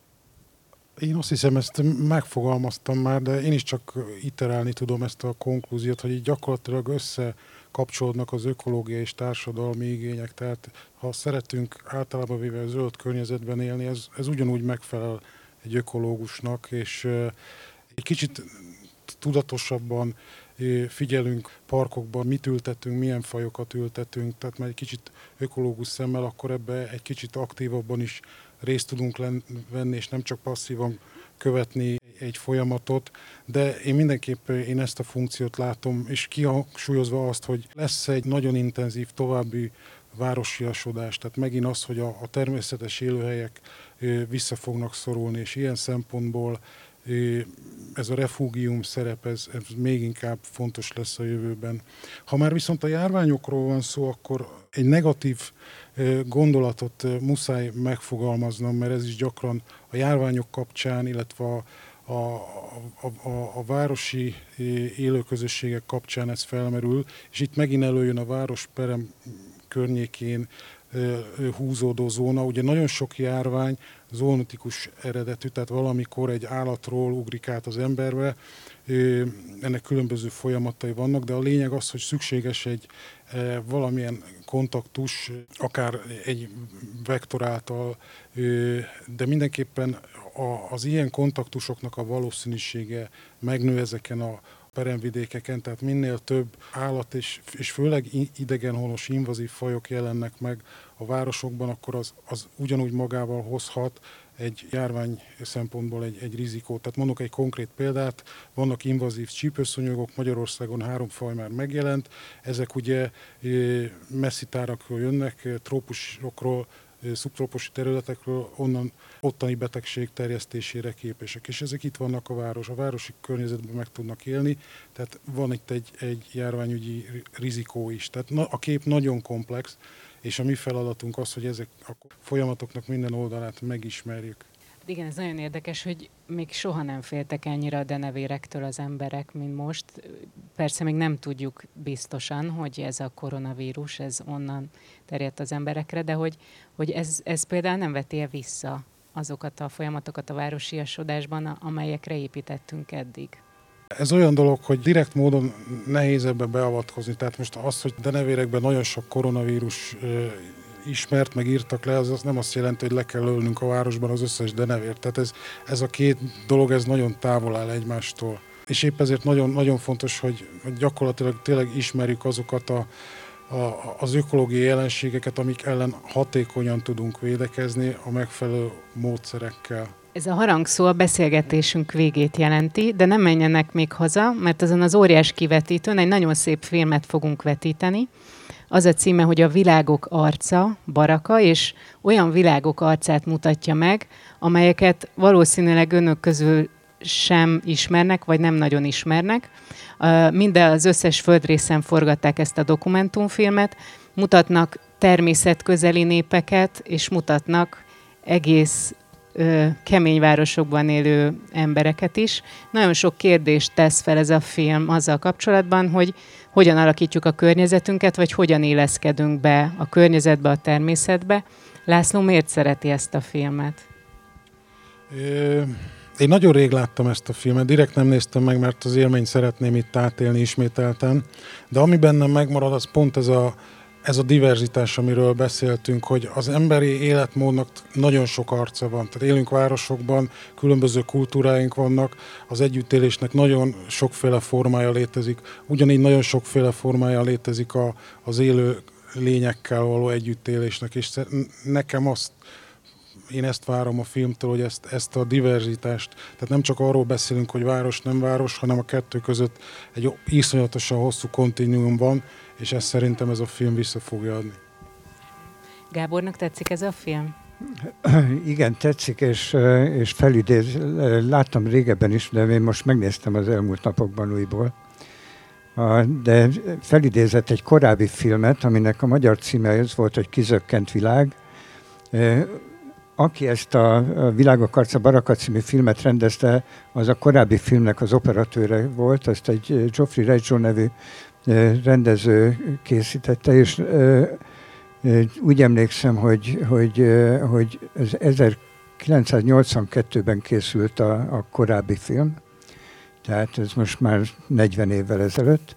C: Én azt hiszem, ezt megfogalmaztam már, de én is csak iterálni tudom ezt a konklúziót, hogy így gyakorlatilag összekapcsolódnak az ökológiai és társadalmi igények. Tehát ha szeretünk általában véve zöld környezetben élni, ez, ez ugyanúgy megfelel egy ökológusnak, és egy kicsit tudatosabban figyelünk parkokban, mit ültetünk, milyen fajokat ültetünk, tehát már egy kicsit ökológus szemmel, akkor ebbe egy kicsit aktívabban is részt tudunk venni, és nem csak passzívan követni egy folyamatot, de én mindenképp én ezt a funkciót látom, és kihangsúlyozva azt, hogy lesz egy nagyon intenzív további városiasodás, tehát megint az, hogy a, a természetes élőhelyek vissza fognak szorulni, és ilyen szempontból ez a refúgium szerep, ez, ez még inkább fontos lesz a jövőben. Ha már viszont a járványokról van szó, akkor egy negatív gondolatot muszáj megfogalmaznom, mert ez is gyakran a járványok kapcsán, illetve a, a, a, a, a városi élőközösségek kapcsán ez felmerül, és itt megint előjön a városperem környékén húzódó zóna. Ugye nagyon sok járvány zoonotikus eredetű, tehát valamikor egy állatról ugrik át az emberbe, ennek különböző folyamatai vannak, de a lényeg az, hogy szükséges egy valamilyen kontaktus, akár egy vektor által, de mindenképpen az ilyen kontaktusoknak a valószínűsége megnő ezeken a peremvidékeken, tehát minél több állat és, és főleg idegenhonos invazív fajok jelennek meg a városokban, akkor az, az ugyanúgy magával hozhat egy járvány szempontból egy, egy rizikót. Tehát mondok egy konkrét példát, vannak invazív csípőszonyogok, Magyarországon három faj már megjelent, ezek ugye messzi tárakról jönnek, trópusokról, szubtrópusi területekről, onnan ottani betegség terjesztésére képesek. És ezek itt vannak a város, a városi környezetben meg tudnak élni, tehát van itt egy, egy járványügyi rizikó is. Tehát na, a kép nagyon komplex, és a mi feladatunk az, hogy ezek a folyamatoknak minden oldalát megismerjük.
B: Igen, ez nagyon érdekes, hogy még soha nem féltek ennyire a denevérektől az emberek, mint most. Persze még nem tudjuk biztosan, hogy ez a koronavírus, ez onnan terjedt az emberekre, de hogy, hogy ez, ez például nem veti vissza azokat a folyamatokat a városiasodásban, amelyekre építettünk eddig.
C: Ez olyan dolog, hogy direkt módon nehéz ebbe beavatkozni. Tehát most az, hogy denevérekben nagyon sok koronavírus ismert, meg írtak le, az, az nem azt jelenti, hogy le kell ölnünk a városban az összes denevért. Tehát ez, ez a két dolog, ez nagyon távol áll egymástól. És épp ezért nagyon, nagyon fontos, hogy gyakorlatilag tényleg ismerjük azokat a, a, az ökológiai jelenségeket, amik ellen hatékonyan tudunk védekezni a megfelelő módszerekkel.
B: Ez a harangszó a beszélgetésünk végét jelenti, de nem menjenek még haza, mert azon az óriás kivetítőn egy nagyon szép filmet fogunk vetíteni. Az a címe, hogy a világok arca, baraka, és olyan világok arcát mutatja meg, amelyeket valószínűleg önök közül sem ismernek, vagy nem nagyon ismernek. Minden az összes földrészen forgatták ezt a dokumentumfilmet, mutatnak természetközeli népeket, és mutatnak egész kemény városokban élő embereket is. Nagyon sok kérdést tesz fel ez a film azzal kapcsolatban, hogy hogyan alakítjuk a környezetünket, vagy hogyan éleszkedünk be a környezetbe, a természetbe. László miért szereti ezt a filmet?
C: Én nagyon rég láttam ezt a filmet, direkt nem néztem meg, mert az élményt szeretném itt átélni ismételten, de ami bennem megmarad, az pont ez a ez a diverzitás, amiről beszéltünk, hogy az emberi életmódnak nagyon sok arca van. Tehát élünk városokban, különböző kultúráink vannak, az együttélésnek nagyon sokféle formája létezik, ugyanígy nagyon sokféle formája létezik a, az élő lényekkel való együttélésnek, és nekem azt én ezt várom a filmtől, hogy ezt, ezt a diverzitást, tehát nem csak arról beszélünk, hogy város, nem város, hanem a kettő között egy iszonyatosan hosszú kontinuum van, és ezt szerintem ez a film vissza fogja adni.
B: Gábornak tetszik ez a film?
D: Igen, tetszik, és, és felidéz. Láttam régebben is, de én most megnéztem az elmúlt napokban újból. De felidézett egy korábbi filmet, aminek a magyar címe ez volt, hogy Kizökkent világ. Aki ezt a Világok arca Baraka című filmet rendezte, az a korábbi filmnek az operatőre volt, azt egy Geoffrey Reggio nevű rendező készítette, és úgy emlékszem, hogy, hogy, hogy ez 1982-ben készült a, a korábbi film, tehát ez most már 40 évvel ezelőtt.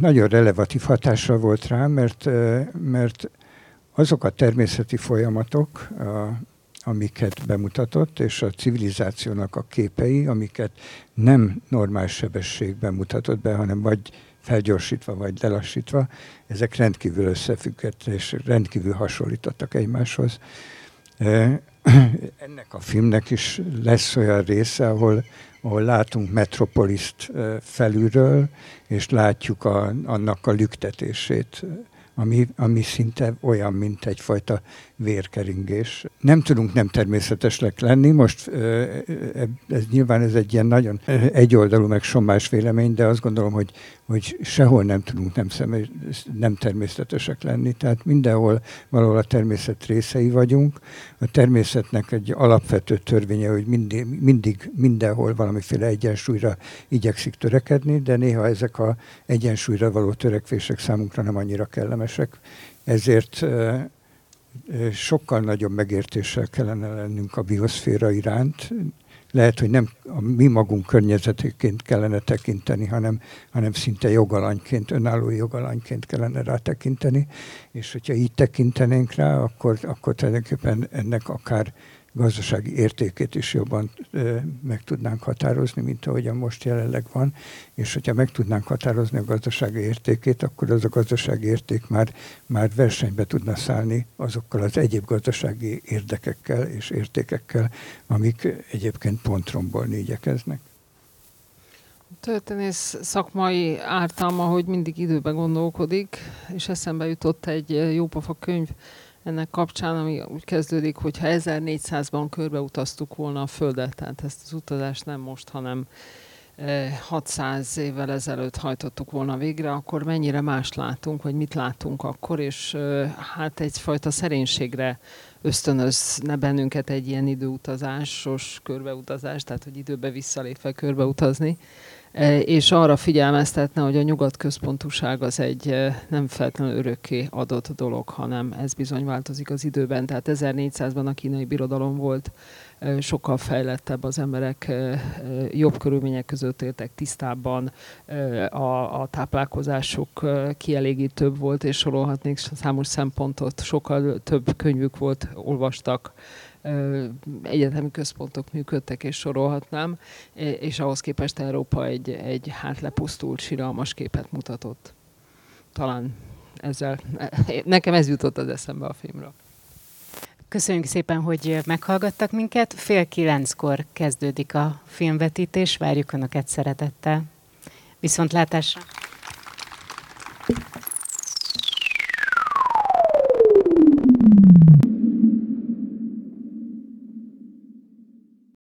D: Nagyon relevatív hatással volt rám, mert, mert azok a természeti folyamatok, amiket bemutatott, és a civilizációnak a képei, amiket nem normális sebességben mutatott be, hanem vagy felgyorsítva, vagy lelassítva, ezek rendkívül összefüggett, és rendkívül hasonlítottak egymáshoz. Ennek a filmnek is lesz olyan része, ahol, ahol látunk Metropoliszt felülről, és látjuk a, annak a lüktetését ami, ami szinte olyan, mint egyfajta vérkeringés. Nem tudunk nem természetesek lenni, most ez nyilván ez egy ilyen nagyon egyoldalú, meg sommás vélemény, de azt gondolom, hogy, hogy sehol nem tudunk nem, személy, nem természetesek lenni, tehát mindenhol valahol a természet részei vagyunk. A természetnek egy alapvető törvénye, hogy mindig, mindig mindenhol valamiféle egyensúlyra igyekszik törekedni, de néha ezek a egyensúlyra való törekvések számunkra nem annyira kellemesek ezért sokkal nagyobb megértéssel kellene lennünk a bioszféra iránt. Lehet, hogy nem a mi magunk környezetéként kellene tekinteni, hanem, hanem szinte jogalanyként, önálló jogalanyként kellene rá tekinteni, és hogyha így tekintenénk rá, akkor, akkor tulajdonképpen ennek akár gazdasági értékét is jobban ö, meg tudnánk határozni, mint ahogyan most jelenleg van, és hogyha meg tudnánk határozni a gazdasági értékét, akkor az a gazdasági érték már, már versenybe tudna szállni azokkal az egyéb gazdasági érdekekkel és értékekkel, amik egyébként pont rombolni igyekeznek.
E: Történész szakmai ártalma, hogy mindig időben gondolkodik, és eszembe jutott egy jópofa könyv, ennek kapcsán, ami úgy kezdődik, hogy ha 1400-ban körbeutaztuk volna a Földet, tehát ezt az utazást nem most, hanem 600 eh, évvel ezelőtt hajtottuk volna végre, akkor mennyire más látunk, vagy mit látunk akkor, és eh, hát egyfajta szerénységre ösztönözne bennünket egy ilyen időutazásos körbeutazás, tehát hogy időbe visszalépve körbeutazni. E, és arra figyelmeztetne, hogy a nyugat központúság az egy e, nem feltétlenül örökké adott dolog, hanem ez bizony változik az időben. Tehát 1400-ban a kínai birodalom volt, e, sokkal fejlettebb az emberek, jobb körülmények között éltek tisztábban, a, a táplálkozásuk kielégítőbb volt, és sorolhatnék számos szempontot, sokkal több könyvük volt, olvastak, egyetemi központok működtek, és sorolhatnám, és ahhoz képest Európa egy, egy hát lepusztult, siralmas képet mutatott. Talán ezzel, nekem ez jutott az eszembe a filmről.
B: Köszönjük szépen, hogy meghallgattak minket. Fél kilenckor kezdődik a filmvetítés, várjuk Önöket szeretettel. Viszontlátásra!